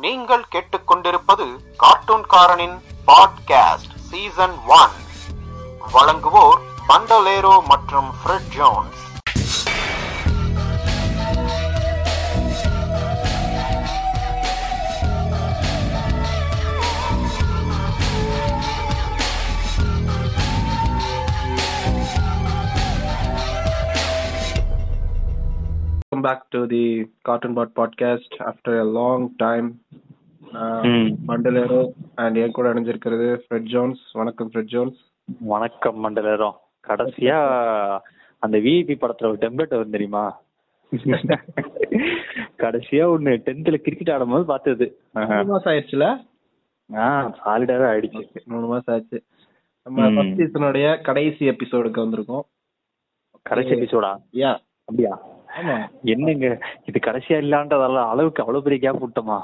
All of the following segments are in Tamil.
நீங்கள் கேட்டுக்கொண்டிருப்பது கார்ட்டூன்காரனின் பாட்காஸ்ட் சீசன் ஒன். வழங்குவோர் பண்டலேரோ மற்றும் Fred Jones. Welcome back to the Cartoon Bot podcast. After a long time. மண்டலேரோ and என் கூட அணிஞ்சிருக்கிறது ஃப்ரெட் ஜோன்ஸ் வணக்கம் ஃப்ரெட் ஜோன்ஸ் வணக்கம் மண்டலம் கடைசியா அந்த விஐபி படத்துல ஒரு டெம்ப்ளேட் வரும் தெரியுமா? கடைசியா ஒண்ணு டென்த்ல கிரிக்கெட் ஆடும்போது பார்த்தது. மூணு மாசம் ஆயிடுச்சுல? ஆஹ் சாலிடாவே ஆயிடுச்சு. மூணு மாசம் ஆச்சு. நம்ம. ஃபர்ஸ்ட் சீசனுடைய கடைசி எபிசோடுக்கு வந்திருக்கோம். கடைசி எபிசோடா யா அப்படியா? ஆமா. என்னங்க? இது கடைசியா இல்லான்றதால அளவுக்கு அவ்வளவு பெரிய கேப் விட்டோமா?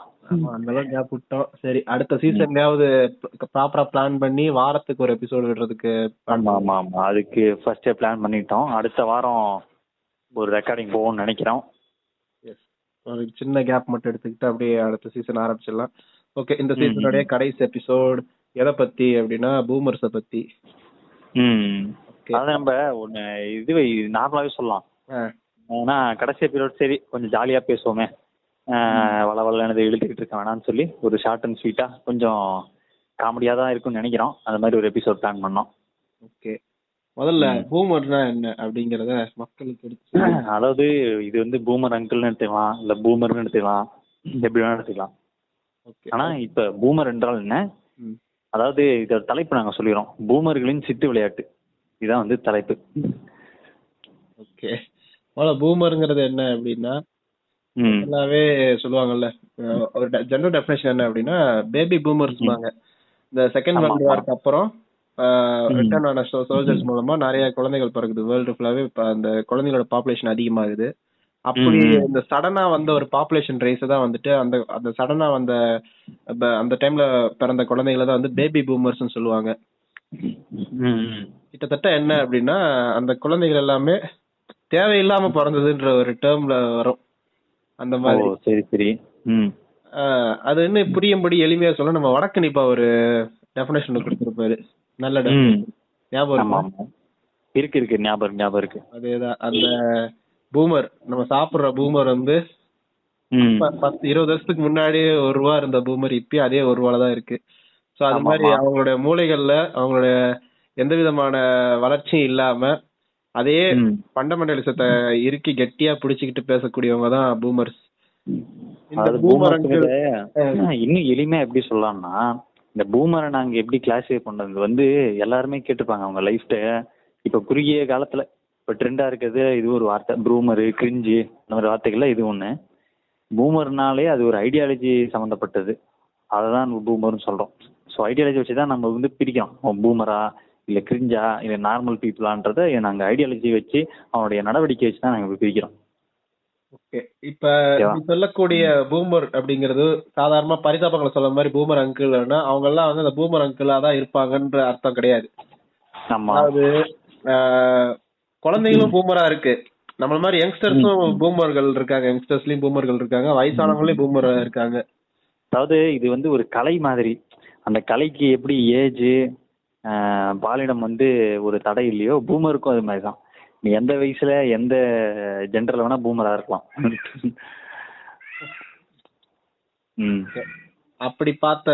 அந்த கேப் விட்டோம். சரி அடுத்த சீசன்லயாவது ப்ராப்பரா பிளான் பண்ணி வாரத்துக்கு ஒரு எபிசோடு விடுறதுக்கு ஆமா ஆமா ஆமா. அதுக்கு ஃபர்ஸ்டே பிளான் பண்ணிட்டோம். அடுத்த வாரம் ஒரு ரெக்கார்டிங் போவோம்னு நினைக்கிறோம். Yes. ஒரு சின்ன கேப் மட்டும் எடுத்துக்கிட்டு அப்படியே அடுத்த சீசன் ஆரம்பிச்சிடலாம். ஓகே இந்த சீசனுடைய. கடைசி எபிசோட் எதை பத்தி அப்படின்னா பூமர்ஸ பத்தி. ம். அதான் நம்ம ஒண்ணு இது நார்மலாவே சொல்லலாம். ஏன்னா கடைசி எபிசோட் சரி கொஞ்சம் ஜாலியா பேசுவோமே. வள வளன்னு இழுத்துக்கிட்டு இருக்க வேணாம்னு சொல்லி ஒரு ஷார்ட் அண்ட் ஸ்வீட்டா கொஞ்சம் காமெடியா தான் இருக்கும்னு நினைக்கிறோம். அந்த மாதிரி ஒரு எபிசோட் பிளான் பண்ணோம். ஓகே. முதல்ல. பூமர்னா என்ன அப்படிங்கறத மக்களுக்கு எடுத்து. அதாவது இது வந்து பூமர் அங்கிள்னு எடுத்துக்கலாம் இல்ல பூமர்னு எடுத்துக்கலாம் எப்படி வேணா எடுத்துக்கலாம். ஓகே. ஆனா இப்ப பூமர் என்றால் என்ன. அதாவது இதோட தலைப்பு நாங்க சொல்லிடுறோம். பூமர்களின் சிட்டு விளையாட்டு. இதான் வந்து தலைப்பு. ஓகே. முதல்ல பூமருங்கிறது என்ன அப்படின்னா எல்லாவே சொல்லுவாங்கல்ல ஒரு ஜெனரல் டெஃபினேஷன் என்ன அப்படின்னா பேபி பூமர்ஸ்வாங்க இந்த செகண்ட் வேர்ல்டு. வார்க்கு அப்புறம். ரிட்டர்ன் ஆன சோல்ஜர்ஸ் மூலமா நிறைய குழந்தைகள் பிறகுது வேர்ல்டு ஃபுல்லாவே அந்த குழந்தைகளோட பாப்புலேஷன் அதிகமாகுது அப்படி. இந்த சடனா வந்த ஒரு பாப்புலேஷன் ரேஸ் தான் வந்துட்டு அந்த அந்த சடனா வந்த அந்த டைம்ல பிறந்த குழந்தைகளை தான் வந்து பேபி பூமர்ஸ்னு சொல்லுவாங்க. கிட்டத்தட்ட என்ன அப்படின்னா அந்த குழந்தைகள் எல்லாமே தேவையில்லாம பிறந்ததுன்ற ஒரு டேர்ம்ல வரும். அந்த மாதிரி. சரி சரி. அது இன்னும் புரியும்படி எளிமையா சொல்ல நம்ம வடக்கணிப்பா ஒரு டெஃபினேஷன் கொடுத்திருப்பாரு. நல்ல. ஞாபகம் இருக்கா? இருக்கு. ஞாபகம் ஞாபகம் இருக்கு. அதேதான். அந்த பூமர் நம்ம சாப்பிடுற பூமர் வந்து பத்து இருபது வருஷத்துக்கு முன்னாடி ஒரு ரூபா இருந்த பூமர் இப்பயும் அதே ஒரு ரூபால தான் இருக்கு. சோ அது மாதிரி. அவங்களுடைய மூளைகள்ல அவங்களுடைய எந்த விதமான வளர்ச்சியும் இல்லாம அதே. ஃபண்டமெண்டலிசத்தை இறுக்கி கெட்டியா பிடிச்சுக்கிட்டு பேசக்கூடியவங்க தான் பூமர்ஸ் இந்த இன்னும் எளிமையா எப்படி சொல்லலாம்னா இந்த பூமரை நாங்க எப்படி கிளாஸிஃபை பண்றது வந்து எல்லாருமே கேட்டிருப்பாங்க அவங்க லைஃப்ட இப்ப குறுகிய காலத்துல இப்ப ட்ரெண்டா இருக்கிறது இது ஒரு வார்த்தை ப்ரூமரு கிரிஞ்சு அந்த மாதிரி வார்த்தைகள்ல இது ஒண்ணு. பூமர்னாலே அது ஒரு ஐடியாலஜி சம்மந்தப்பட்டது அதை தான் பூமர்னு சொல்றோம். ஸோ ஐடியாலஜி வச்சு தான் நம்ம வந்து பிரிக்கிறோம். பூமரா இல்ல கிரிஞ்சா இல்ல நார்மல் பீப்புளான்றத நாங்க ஐடியாலஜி வச்சு அவனுடைய நடவடிக்கை வச்சு தான் நாங்க இப்படி பிரிக்கிறோம். ஓகே இப்ப சொல்லக்கூடிய பூமர் அப்படிங்கிறது சாதாரணமா பரிதாபங்களை சொல்ற மாதிரி பூமர் அங்கிள்னா அவங்க எல்லாம் வந்து அந்த பூமர் அங்கிளா தான் இருப்பாங்கன்ற அர்த்தம் கிடையாது. அதாவது குழந்தைகளும் பூமரா இருக்கு. நம்மள மாதிரி யங்ஸ்டர்ஸும் பூமர்கள் இருக்காங்க. யங்ஸ்டர்ஸ்லயும் பூமர்கள் இருக்காங்க. வயசானவங்களையும் பூமர் இருக்காங்க. அதாவது இது வந்து ஒரு கலை மாதிரி. அந்த கலைக்கு எப்படி ஏஜ் பாலினம் வந்து ஒரு தடை இல்லையோ பூமருக்கும் அது மாதிரி தான் நீ எந்த வயசுல எந்த ஜெண்டர்ல வேணா பூமரா இருக்கலாம். அப்படி பார்த்த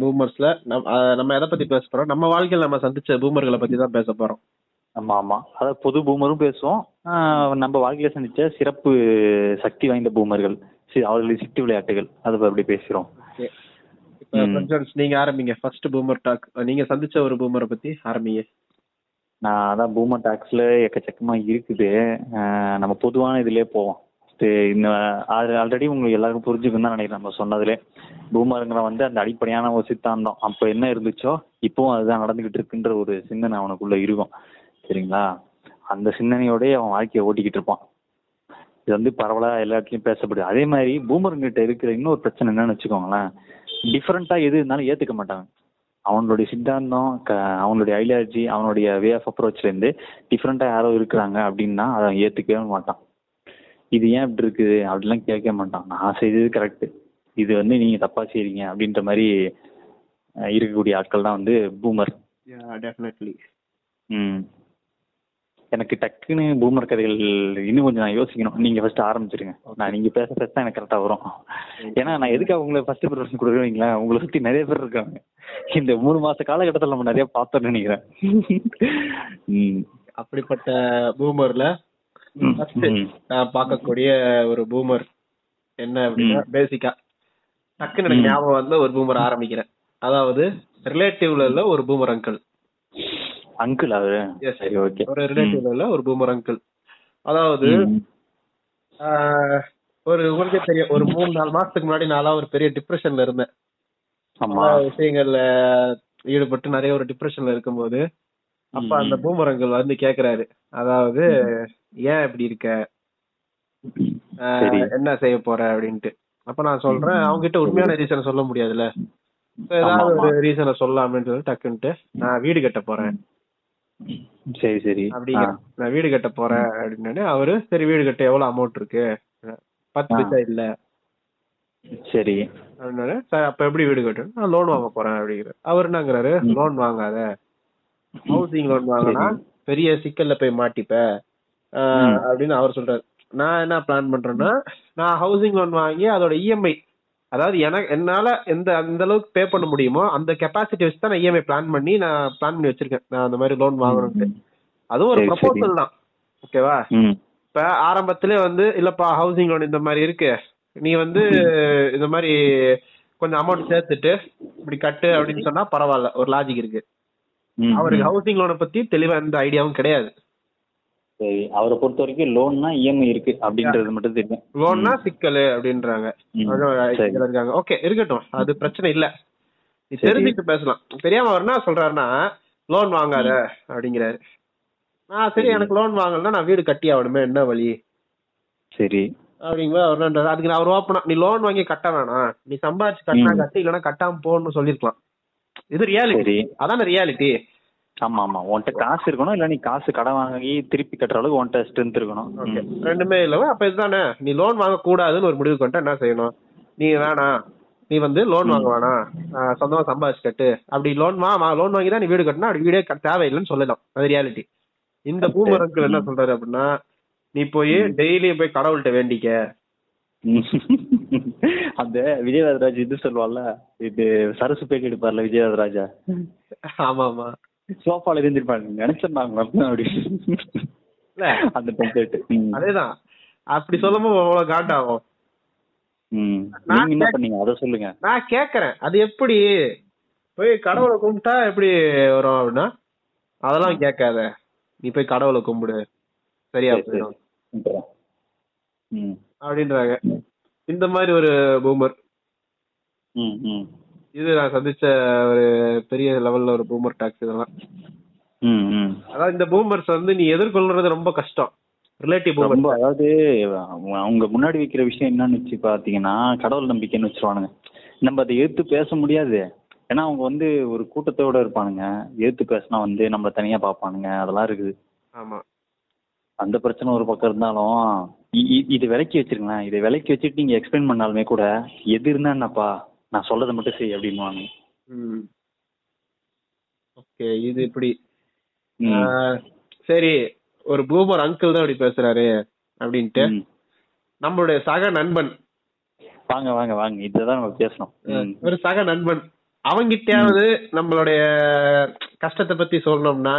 பூமர்ஸ்ல நம்ம எதை பத்தி பேச போறோம்? நம்ம வாழ்க்கையில நம்ம சந்திச்ச பூமர்களை பத்தி தான் பேச போறோம். ஆமா ஆமா. அதாவது பொது பூமரும் பேசுவோம். நம்ம வாழ்க்கையில சந்திச்ச சிறப்பு சக்தி வாய்ந்த பூமர்கள் அவர்களின் சிட்டு விளையாட்டுகள் அதை அப்படி பேசுறோம் ம். ஃப்ரெண்ட்ஸ், நீங்க ஆரம்பிங்க. ஃபர்ஸ்ட் பூமர் டாக் நீங்க சந்திச்ச ஒரு பூமரை பத்தி ஆரம்பிங்க. நான் அதான் பூமர் டாக்ஸ்ல எக்கச்சக்கமா இருக்குது. நம்ம பொதுவான இதுலயே போவோம். இந்த ஆல்ரெடி உங்களுக்கு எல்லாருக்கும் புரிஞ்சுக்குன்னு தான் நினைக்கிறேன். நம்ம சொன்னதுலே பூமருங்கிற வந்து அந்த அடிப்படையான ஒரு சித்தாந்தம். அப்ப என்ன இருந்துச்சோ இப்பவும் அதுதான் நடந்துகிட்டு இருக்குன்ற ஒரு சிந்தனை அவனுக்குள்ள இருக்கும். சரிங்களா? அந்த சிந்தனையோடய அவன் வாழ்க்கையை ஓட்டிக்கிட்டு இருப்பான். இது வந்து பரவலா எல்லா இடத்துலயும் பேசப்படுது. அதே மாதிரி பூமருங்கிட்ட இருக்கிற இன்னொரு பிரச்சனை என்னன்னு வச்சுக்கோங்களேன். டிஃப்ரெண்டா எது இருந்தாலும் ஏத்துக்க மாட்டாங்க. அவனுடைய சித்தாந்தம் க- அவனுடைய ஐடியாலஜி அவனுடைய வே ஆஃப் அப்ரோச்ல இருந்து டிஃப்ரெண்டா யாரோ இருக்கிறாங்க அப்படின்னா அதை ஏத்துக்கவே மாட்டான் இது ஏன் இப்படி இருக்குது? அப்படிலாம் கேட்க மாட்டான் நான் செய்தது கரெக்ட் இது வந்து நீங்க தப்பா செய்றீங்க அப்படின்ற மாதிரி இருக்கக்கூடிய ஆட்கள் தான் வந்து பூமர் டெஃபினெட்லி ம். எனக்கு டக்குன்னு பூமர் கதைகள் இன்னும் கொஞ்சம் நான் யோசிக்கணும். நீங்க ஃபர்ஸ்ட் ஆரம்பிச்சிருங்க. நான் நீங்க பேச பேச தான் எனக்கு கரெக்டா வரும். ஏன்னா நான் எதுக்காக உங்களை ஃபர்ஸ்ட் ப்ரிஃபரன்ஸ் கொடுக்குறீங்களா உங்களை சுத்தி நிறைய பேர் இருக்காங்க. இந்த மூணு மாச காலகட்டத்தில் நம்ம நிறைய பார்த்தோம்னு நினைக்கிறேன். அப்படிப்பட்ட பூமர்ல. நான் பார்க்கக்கூடிய ஒரு பூமர் என்ன அப்படின்னா பேசிக்கா டக்குன்னு எனக்கு. ஞாபகம் வந்து ஒரு பூமர் ஆரம்பிக்கிறேன். அதாவது ரிலேட்டிவ்ல ஒரு பூமர் அங்கிள் அங்கிள் அவரு. சரி ஓகே ஒரு ரிலேட்டிவ்ல ஒரு பூமர் அங்கிள் அதாவது ஒரு உங்களுக்கே தெரியும் ஒரு மூணு நாலு மாசத்துக்கு முன்னாடி நான்லாம் ஒரு பெரிய டிப்ரெஷன்ல இருந்தேன். விஷயங்கள்ல ஈடுபட்டு நிறைய ஒரு டிப்ரெஷன்ல இருக்கும்போது அப்ப. அந்த பூமர் அங்கிள் வந்து கேக்குறாரு. அதாவது ஏன் இப்படி இருக்க. என்ன செய்ய போற? அப்படின்ட்டு. அப்ப நான் சொல்றேன் அவங்க கிட்ட உண்மையான ரீசனை சொல்ல முடியாதுல்ல. ஏதாவது. ஒரு ரீசனை சொல்லலாம்னு சொல்லி டக்குன்ட்டு நான் வீடு கட்ட போறேன். சரி சரி. அப்படிங்கிற நான் வீடு கட்ட போறேன் அப்படின்னு அவரு சரி வீடு கட்ட. எவ்வளவு அமௌண்ட் இருக்கு? பத்து. பைசா இல்ல. சரி. அப்படின்னாரு சார் அப்ப எப்படி வீடு கட்டணும்? நான் லோன் வாங்க போறேன் அப்படிங்கிற. அவர் என்னங்கிறாரு. லோன் வாங்காத. ஹவுசிங் லோன் வாங்கினா. பெரிய சிக்கல்ல போய் மாட்டிப்ப. அப்படின்னு அவர் சொல்றாரு. நான் என்ன பிளான் பண்றேன்னா நான் ஹவுசிங் லோன் வாங்கி அதோட இஎம்ஐ அதாவது எனக்கு என்னால எந்த அந்த அளவுக்கு பே பண்ண முடியுமோ அந்த கெப்பாசிட்டி வச்சு தான் நான் இஎம்ஐ பிளான் பண்ணி நான் பிளான் பண்ணி வச்சிருக்கேன். நான் அந்த மாதிரி லோன் வாங்கணும்ட்டு. அதுவும் ஒரு. ப்ரொபோசல் தான். ஓகேவா இப்ப ஆரம்பத்திலே வந்து இல்லப்பா ஹவுசிங் லோன் இந்த மாதிரி இருக்கு. நீ வந்து இந்த மாதிரி கொஞ்சம் அமௌண்ட் சேர்த்துட்டு இப்படி கட்டு அப்படின்னு சொன்னா பரவாயில்ல ஒரு லாஜிக் இருக்கு. அவருக்கு. ஹவுசிங் லோனை பத்தி தெளிவா எந்த ஐடியாவும் கிடையாது. சரி அவரை பொறுத்த வரைக்கும் லோன்னா இஎம்ஐ இருக்கு அப்படின்றது மட்டும் தெரியும். லோன்னா சிக்கல் அப்படின்றாங்க. இருக்காங்க. ஓகே இருக்கட்டும். அது பிரச்சனை இல்ல. தெரிஞ்சுட்டு பேசலாம். தெரியாம அவர் என்ன சொல்றாருன்னா லோன் வாங்காத அப்படிங்கிறாரு. ஆ சரி. எனக்கு லோன் வாங்கலன்னா நான் வீடு கட்டி ஆகணுமே என்ன வழி? சரி. அப்படிங்களா? அவர் என்னன்றாரு அதுக்கு நான் அவர் ஓப்பனா நீ லோன் வாங்கி கட்ட வேணாம். நீ சம்பாதிச்சு கட்டினா. கட்டி இல்லைன்னா கட்டாம போன்னு சொல்லிருக்கலாம். இது ரியாலிட்டி அதான ரியாலிட்டி ஆமா ஆமா உன்கிட்ட காசு இருக்கணும் இல்ல நீ காசு கடன் வாங்கி திருப்பி கட்டுற அளவுக்கு உன்கிட்ட ஸ்ட்ரென்த் இருக்கணும். ரெண்டுமே இல்லவா அப்ப இதுதானே? நீ லோன் வாங்க கூடாதுன்னு ஒரு முடிவு கொண்டு என்ன செய்யணும்? நீ வேணாம் நீ வந்து லோன் வாங்க வேணாம். ஆஹ் சொந்தமா சம்பாதிச்சு கட்டு. அப்படி லோன் வா லோன் வாங்கி தான் நீ வீடு கட்டினா அப்படி வீடே தேவையில்லைன்னு சொல்லலாம். அது ரியாலிட்டி இந்த பூமர் அங்கிள் என்ன சொல்றாரு அப்படின்னா நீ போய் டெய்லியும் போய் கடவுள்கிட்ட வேண்டிக்க. அந்த விஜயராஜ் இது சொல்லுவாள்ல இது சரசு பேட்டி எடுப்பார்ல விஜயராஜா ஆமா ஆமா சோஃபால இருந்திருப்பாங்க நினைச்சிருந்தாங்க அப்படி. அந்த டெம்ப்ளேட் அதேதான். அப்படி சொல்லும்போது அவ்வளவு காண்டாகும். என்ன பண்ணீங்க? அதை சொல்லுங்க. நான் கேக்குறேன். அது எப்படி? போய் கடவுளை கும்பிட்டா எப்படி வரும் அப்படின்னா அதெல்லாம் கேட்காத. நீ போய் கடவுளை கும்பிடு. சரியா சரி, சரி. போயிடும். அப்படின்றாங்க. இந்த மாதிரி ஒரு பூமர். இது நான் சந்திச்ச ஒரு பெரிய லெவல்ல ஒரு பூமர் டாக்ஸ் இதெல்லாம். அதாவது இந்த பூமர்ஸ் வந்து நீ எதிர்கொள்றது ரொம்ப கஷ்டம். ரிலேட்டிவ் ரொம்ப அதாவது அவங்க- முன்னாடி வைக்கிற விஷயம் என்னன்னு வச்சு பாத்தீங்கன்னா கடவுள் நம்பிக்கைன்னு வச்சிருவானுங்க. நம்ம அதை எதிர்த்து பேச முடியாது. ஏன்னா அவங்க வந்து ஒரு கூட்டத்தோட இருப்பானுங்க. எதிர்த்து பேசினா வந்து நம்மள தனியா பார்ப்பானுங்க. அதெல்லாம் இருக்குது. ஆமா. அந்த பிரச்சனை ஒரு பக்கம் இருந்தாலும் இது விலக்கி வச்சிருங்களேன். இதை விலக்கி வச்சுட்டு நீங்க எக்ஸ்பிளைன் பண்ணாலுமே கூட எது இருந்தா என்னப்பா நான் சொல்லதை மட்டும் செய் அப்படின்னுவாங்க. ஓகே இது இப்படி. சரி ஒரு பூமர் அங்கிள் தான் இப்படி பேசுறாரு அப்படின்ட்டு. நம்மளுடைய சக நண்பன். வாங்க வாங்க வாங்க. இதுதான் நம்ம பேசணும். ஒரு சக நண்பன். அவங்கிட்டயாவது நம்மளுடைய கஷ்டத்தை பத்தி சொல்லணும்னா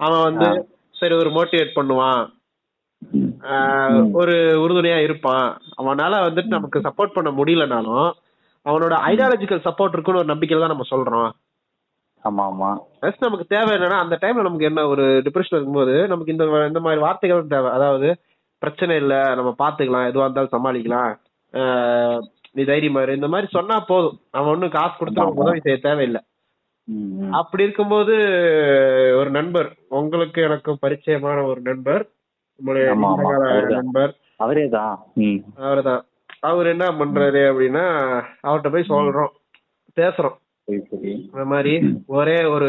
அவன் வந்து. சரி ஒரு மோட்டிவேட் பண்ணுவான். ஒரு உறுதுணையா இருப்பான். அவனால வந்துட்டு நமக்கு சப்போர்ட் பண்ண முடியலனாலும் அவனோட ஐடியாலஜிக்கல் சப்போர்ட் இருக்குன்னு ஒரு நம்பிக்கையில தான் நம்ம சொல்றோம். ஆமா ஆமா. ஃபர்ஸ்ட் நமக்கு தேவை என்னன்னா அந்த டைம்ல நமக்கு என்ன ஒரு டிப்ரெஷன் இருக்கும்போது நமக்கு இந்த இந்த மாதிரி வார்த்தைகள் தேவை. அதாவது பிரச்சனை இல்ல நம்ம பாத்துக்கலாம் எதுவா இருந்தாலும் சமாளிக்கலாம். நீ தைரியமா இந்த மாதிரி சொன்னா போதும். அவன் ஒண்ணும் காசு கொடுத்து நமக்கு உதவி செய்ய தேவையில்லை. அப்படி இருக்கும்போது ஒரு நண்பர் உங்களுக்கு எனக்கு பரிச்சயமான ஒரு நண்பர் அவர்தான். நண்பர். அவரே தான் ம். அவர்தான். அவர் என்ன பண்றாரு அப்படின்னா அவர்கிட்ட போய் சொல்றோம். பேசுறோம். சரி சரி. இந்த மாதிரி ஒரே ஒரு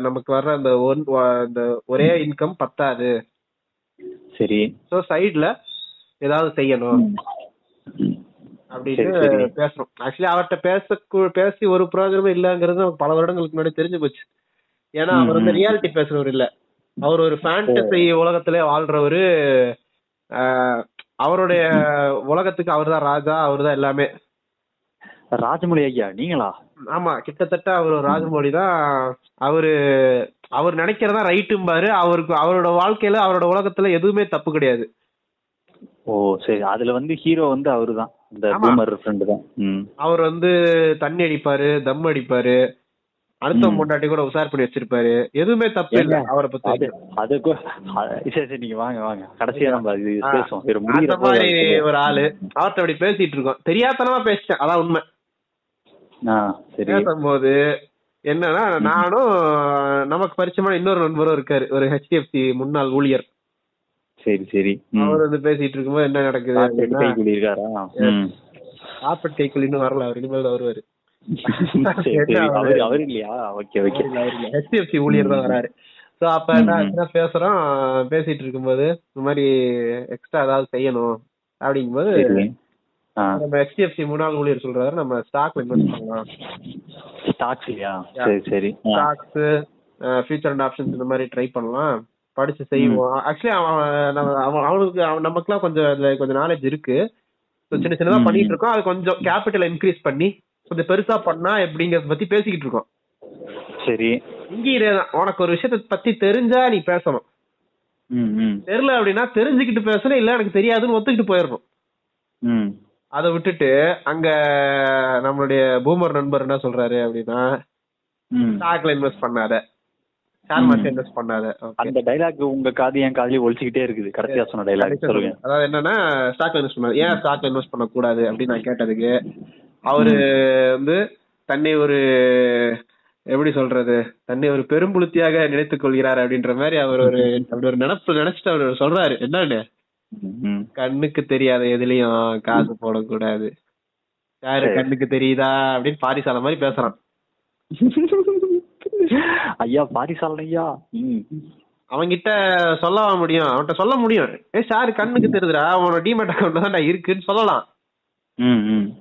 நமக்கு வர்ற அந்த ஒன் அந்த ஒரே இன்கம் பத்தாது. சரி. ஸோ சைடுல ஏதாவது செய்யணும். அப்படின்னு. பேசுறோம் ஆக்சுவலி அவர்கிட்ட பேச பேசி ஒரு பிரயோஜனமும் இல்லங்கிறது நமக்கு பல வருடங்களுக்கு முன்னாடி தெரிஞ்சு போச்சு. ஏன்னா அவர் வந்து. ரியாலிட்டி பேசுறவர் இல்ல. அவர் ஒரு ஃபேண்டசி உலகத்திலே வாழ்றவரு. அவருடைய உலகத்துக்கு அவர்தான் ராஜா அவர்தான் எல்லாமே. ராஜமௌழி ஐயா நீங்களா? ஆமா கிட்டத்தட்ட அவர் ராஜமௌழி தான். அவரு அவர் நினைக்கிறதா ரைட்டும்பாரு. அவருக்கு அவரோட வாழ்க்கையில அவரோட உலகத்துல எதுவுமே தப்பு கிடையாது. ஓ சரி. அதுல வந்து ஹீரோ வந்து ஃப்ரெண்டு தான் அவர் வந்து தண்ணி அடிப்பாரு தம் அடிப்பாரு அடுத்த. பொண்டாட்டி கூட உசார் பண்ணி வச்சிருப்பாரு. எதுவுமே தப்பு இல்ல அவரை பத்தி. அது அது கொ- அ- சரி சரி நீங்க வாங்க வாங்க. கடைசியா நம்ம இது பேசுவோம். அந்த மாதிரி ஒரு ஆளு. அவர்ட்ட அப்படி பேசிட்டு இருக்கோம். தெரியாதனமா பேசிட்டேன். அதான் உண்மை. பேசும்போது என்னன்னா நானும் நமக்கு பரிச்சயமான இன்னொரு நண்பரும் இருக்காரு. ஒரு ஹெச்டிஎஃப்சி முன்னாள் ஊழியர். சரி சரி. அவர் வந்து பேசிட்டு இருக்கும்போது என்ன நடக்குது அப்படின்னா. காப்பட் கைக்குள் இன்னும் வரல அவர் இனிமேல் வருவாரு. அவரு? இல்லையா? Okay okay. ஹெச்டிஎஃப்சி ஊழியர் தான் வராரு. சோ அப்ப என்ன பேசுறோம்? பேசிட்டு இருக்கும்போது இந்த மாதிரி எக்ஸ்ட்ரா ஏதாவது செய்யணும் அப்படிங்கும்போது நம்ம ஹெச்டிஎஃப்சி முன்னாள் ஊழியர் சொல்றாரு நம்ம ஸ்டாக் இன்வெஸ்ட் பண்ணலாம். ஸ்டாக்ஸ் இல்லையா? சரி சரி. ஸ்டாக்ஸ் ஃபியூச்சர் அண்ட் ஆப்ஷன்ஸ் இந்த மாதிரி ட்ரை பண்ணலாம். படிச்சு செய்வோம். ஆக்சுவலி அவன் அவனுக்கு அவன் நமக்குலாம் கொஞ்சம் அதுல கொஞ்சம் நாலேஜ் இருக்கு. சின்ன சின்னதா. பண்ணிட்டு இருக்கோம். அது கொஞ்சம் கேபிட்டல் இன்க்ரீஸ் பண்ணி கொஞ்சம் பெருசா பண்ணா எப்படிங்கறத பத்தி பேசிக்கிட்டு இருக்கோம். சரி. இதேதான் உனக்கு ஒரு விஷயத்த பத்தி தெரிஞ்சா நீ பேசணும். தெரியல அப்படின்னா தெரிஞ்சுக்கிட்டு பேசணும் இல்ல எனக்கு தெரியாதுன்னு ஒத்துக்கிட்டு போயிடணும். அதை விட்டுட்டு அங்க நம்மளுடைய பூமர் நண்பர் என்ன சொல்றாரு அப்படின்னா ஸ்டாக்ல இன்வெஸ்ட் பண்ணாத. ஷேர். மார்க்கெட் இன்வெஸ்ட் பண்ணாத. அந்த டைலாக் உங்க காது என் காதுலயே ஒழிச்சுக்கிட்டே இருக்குது. கடைசியா சொன்ன டைலாக் சொல்லுங்க. அதாவது என்னன்னா ஸ்டாக்ல இன்வெஸ்ட் பண்ணாது. ஏன் ஸ்டாக்ல இன்வெஸ்ட் பண்ண கூடாது அப்படின்னு நான் கேட்டதுக்கு அவரு வந்து தன்னை ஒரு எப்படி சொல்றது? தன்னை ஒரு பெரும்புளுத்தியாக நினைத்துக் கொள்கிறார் அப்படின்ற மாதிரி அவர் ஒரு அப்படி ஒரு நினைப்பு நினைச்சிட்டு அவர் சொல்றாரு. என்னன்னு? கண்ணுக்கு தெரியாத எதுலயும் காசு போடக்கூடாது. யாரு. கண்ணுக்கு தெரியுதா அப்படின்னு பாரிசால மாதிரி பேசுறான். ஐயா பாரிசாலன் ஐயா அவன்கிட்ட சொல்லவா முடியும்? அவன்கிட்ட சொல்ல முடியும். ஏ சார் கண்ணுக்கு தெரியுதுடா. அவனோட டிமெட் அக்கௌண்ட் தான்டா இருக்குன்னு சொல்லலாம்.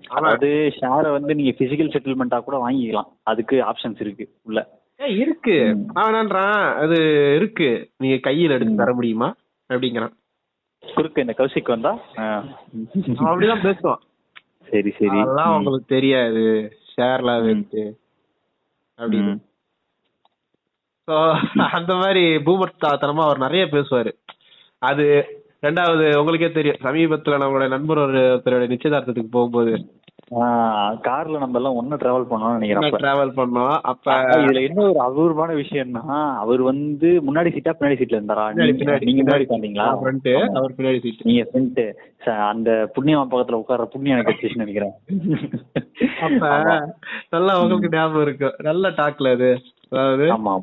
அதாவது ஷேரை வந்து நீங்க பிசிக்கல் செட்டில்மெண்டா கூட வாங்கிக்கலாம். அதுக்கு ஆப்ஷன்ஸ் இருக்கு உள்ள. இருக்கு. அவனான்றான் அது இருக்கு. நீங்க கையில எடுத்து தர முடியுமா? அப்படிங்கிறான். குறுக்க இந்த கௌசிக் வந்தா? அப்படிதான் பேசுவான். சரி சரி. அதெல்லாம். உங்களுக்கு தெரியாது. ஷேர்லாம் ம். இருக்கு. அப்படின்னு. அந்த மாதிரி பூமர் தனமா அவர் நிறைய பேசுவாரு. அது ரெண்டாவது உங்களுக்கே தெரியும். சமீபத்துல நம்மளோட நண்பர் ஒரு ஒருத்தரோட நிச்சயதார்த்தத்துக்கு போகும்போது. கார்ல நம்ம எல்லாம் ஒண்ணு டிராவல் பண்ணோம்னு நினைக்கிறேன். டிராவல் பண்ணோம். அப்ப இதுல என்ன ஒரு அபூர்வமான விஷயம்னா அவர் வந்து முன்னாடி சீட்டா பின்னாடி சீட்ல இருந்தாரா? நீங்க- முன்னாடி உட்காந்தீங்களா அவர் பின்னாடி சீட் நீங்க ஃப்ரண்ட் அந்த புண்ணியமா பக்கத்துல உட்கார்ற எனக்கு கிடைச்சிச்சுன்னு நினைக்கிறேன். அப்ப. நல்லா உங்களுக்கு ஞாபகம் இருக்கும் நல்ல டாக்ல அது. அதாவது ஆமா.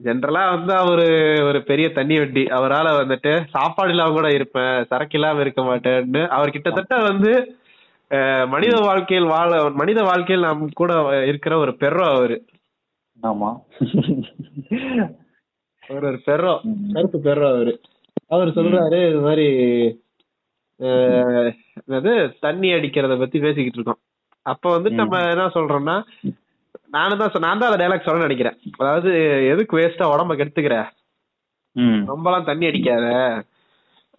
ஜென்ரலா வந்து அவரு ஒரு பெரிய தண்ணி வண்டி. அவரால வந்துட்டு சாப்பாடு இல்லாம கூட இருப்பேன். சரக்கு இல்லாம இருக்க மாட்டேன்னு அவர் கிட்டத்தட்ட வந்து மனித வாழ்க்கையில் வாழ மனித வாழ்க்கையில் நம் கூட இருக்கிற ஒரு பெர்ரோ அவரு. ஆமா. அவர் ஒரு பெர்ரோ. ம். கருப்பு பெர்ரோ அவரு. அவர் சொல்றாரு இது மாதிரி என்னது தண்ணி அடிக்கிறத பத்தி பேசிக்கிட்டு இருக்கோம். அப்ப வந்து ம். நம்ம என்ன சொல்றோம்னா நானும் தான் நான் தான் அந்த டைலாக் சொல்ல நினைக்கிறேன். அதாவது எதுக்கு வேஸ்டா உடம்ப கெடுத்துக்கிற. ரொம்பலாம் தண்ணி அடிக்காத.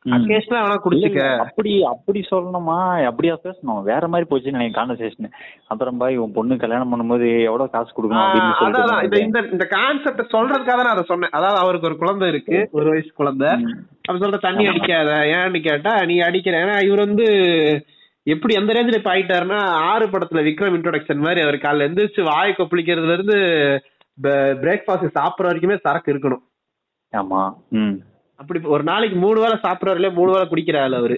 அக்கேஷனா வேணா குடிச்சுக்க. அப்படி அப்படி சொல்லணுமா? அப்படியா பேசணும் வேற மாதிரி போச்சு எனக்கு கான்வர்சேஷன் அப்புறம் பாய் உன் பொண்ணு கல்யாணம் பண்ணும்போது எவ்வளவு காசு கொடுக்கணும் அப்படின்னு இந்த இந்த இந்த கான்செப்ட் சொல்றதுக்காக நான் அதை சொன்னேன். அதாவது அவருக்கு ஒரு குழந்தை இருக்கு ஒரு வயசு குழந்தை. ம். அப்ப சொல்ற தண்ணி அடிக்காத. ஏன்னு கேட்டா நீ அடிக்கிற. ஏன்னா இவர் வந்து எப்படி எந்த ரேஞ்சில் இப்ப ஆயிட்டாருன்னா ஆறு படத்துல விக்ரம் இன்ட்ரோடக்ஷன் மாதிரி அவர் காலைல எந்திரிச்சு வாய் கொப்பளிக்கிறதுல இருந்து பிரேக்ஃபாஸ்ட் சாப்பிடுற வரைக்குமே சரக்கு இருக்கணும். ஆமா ம். அப்படி ஒரு நாளைக்கு மூணு வேளை சாப்பிடறதுல மூணு வேளை குடிக்கிற ஆள் அவரு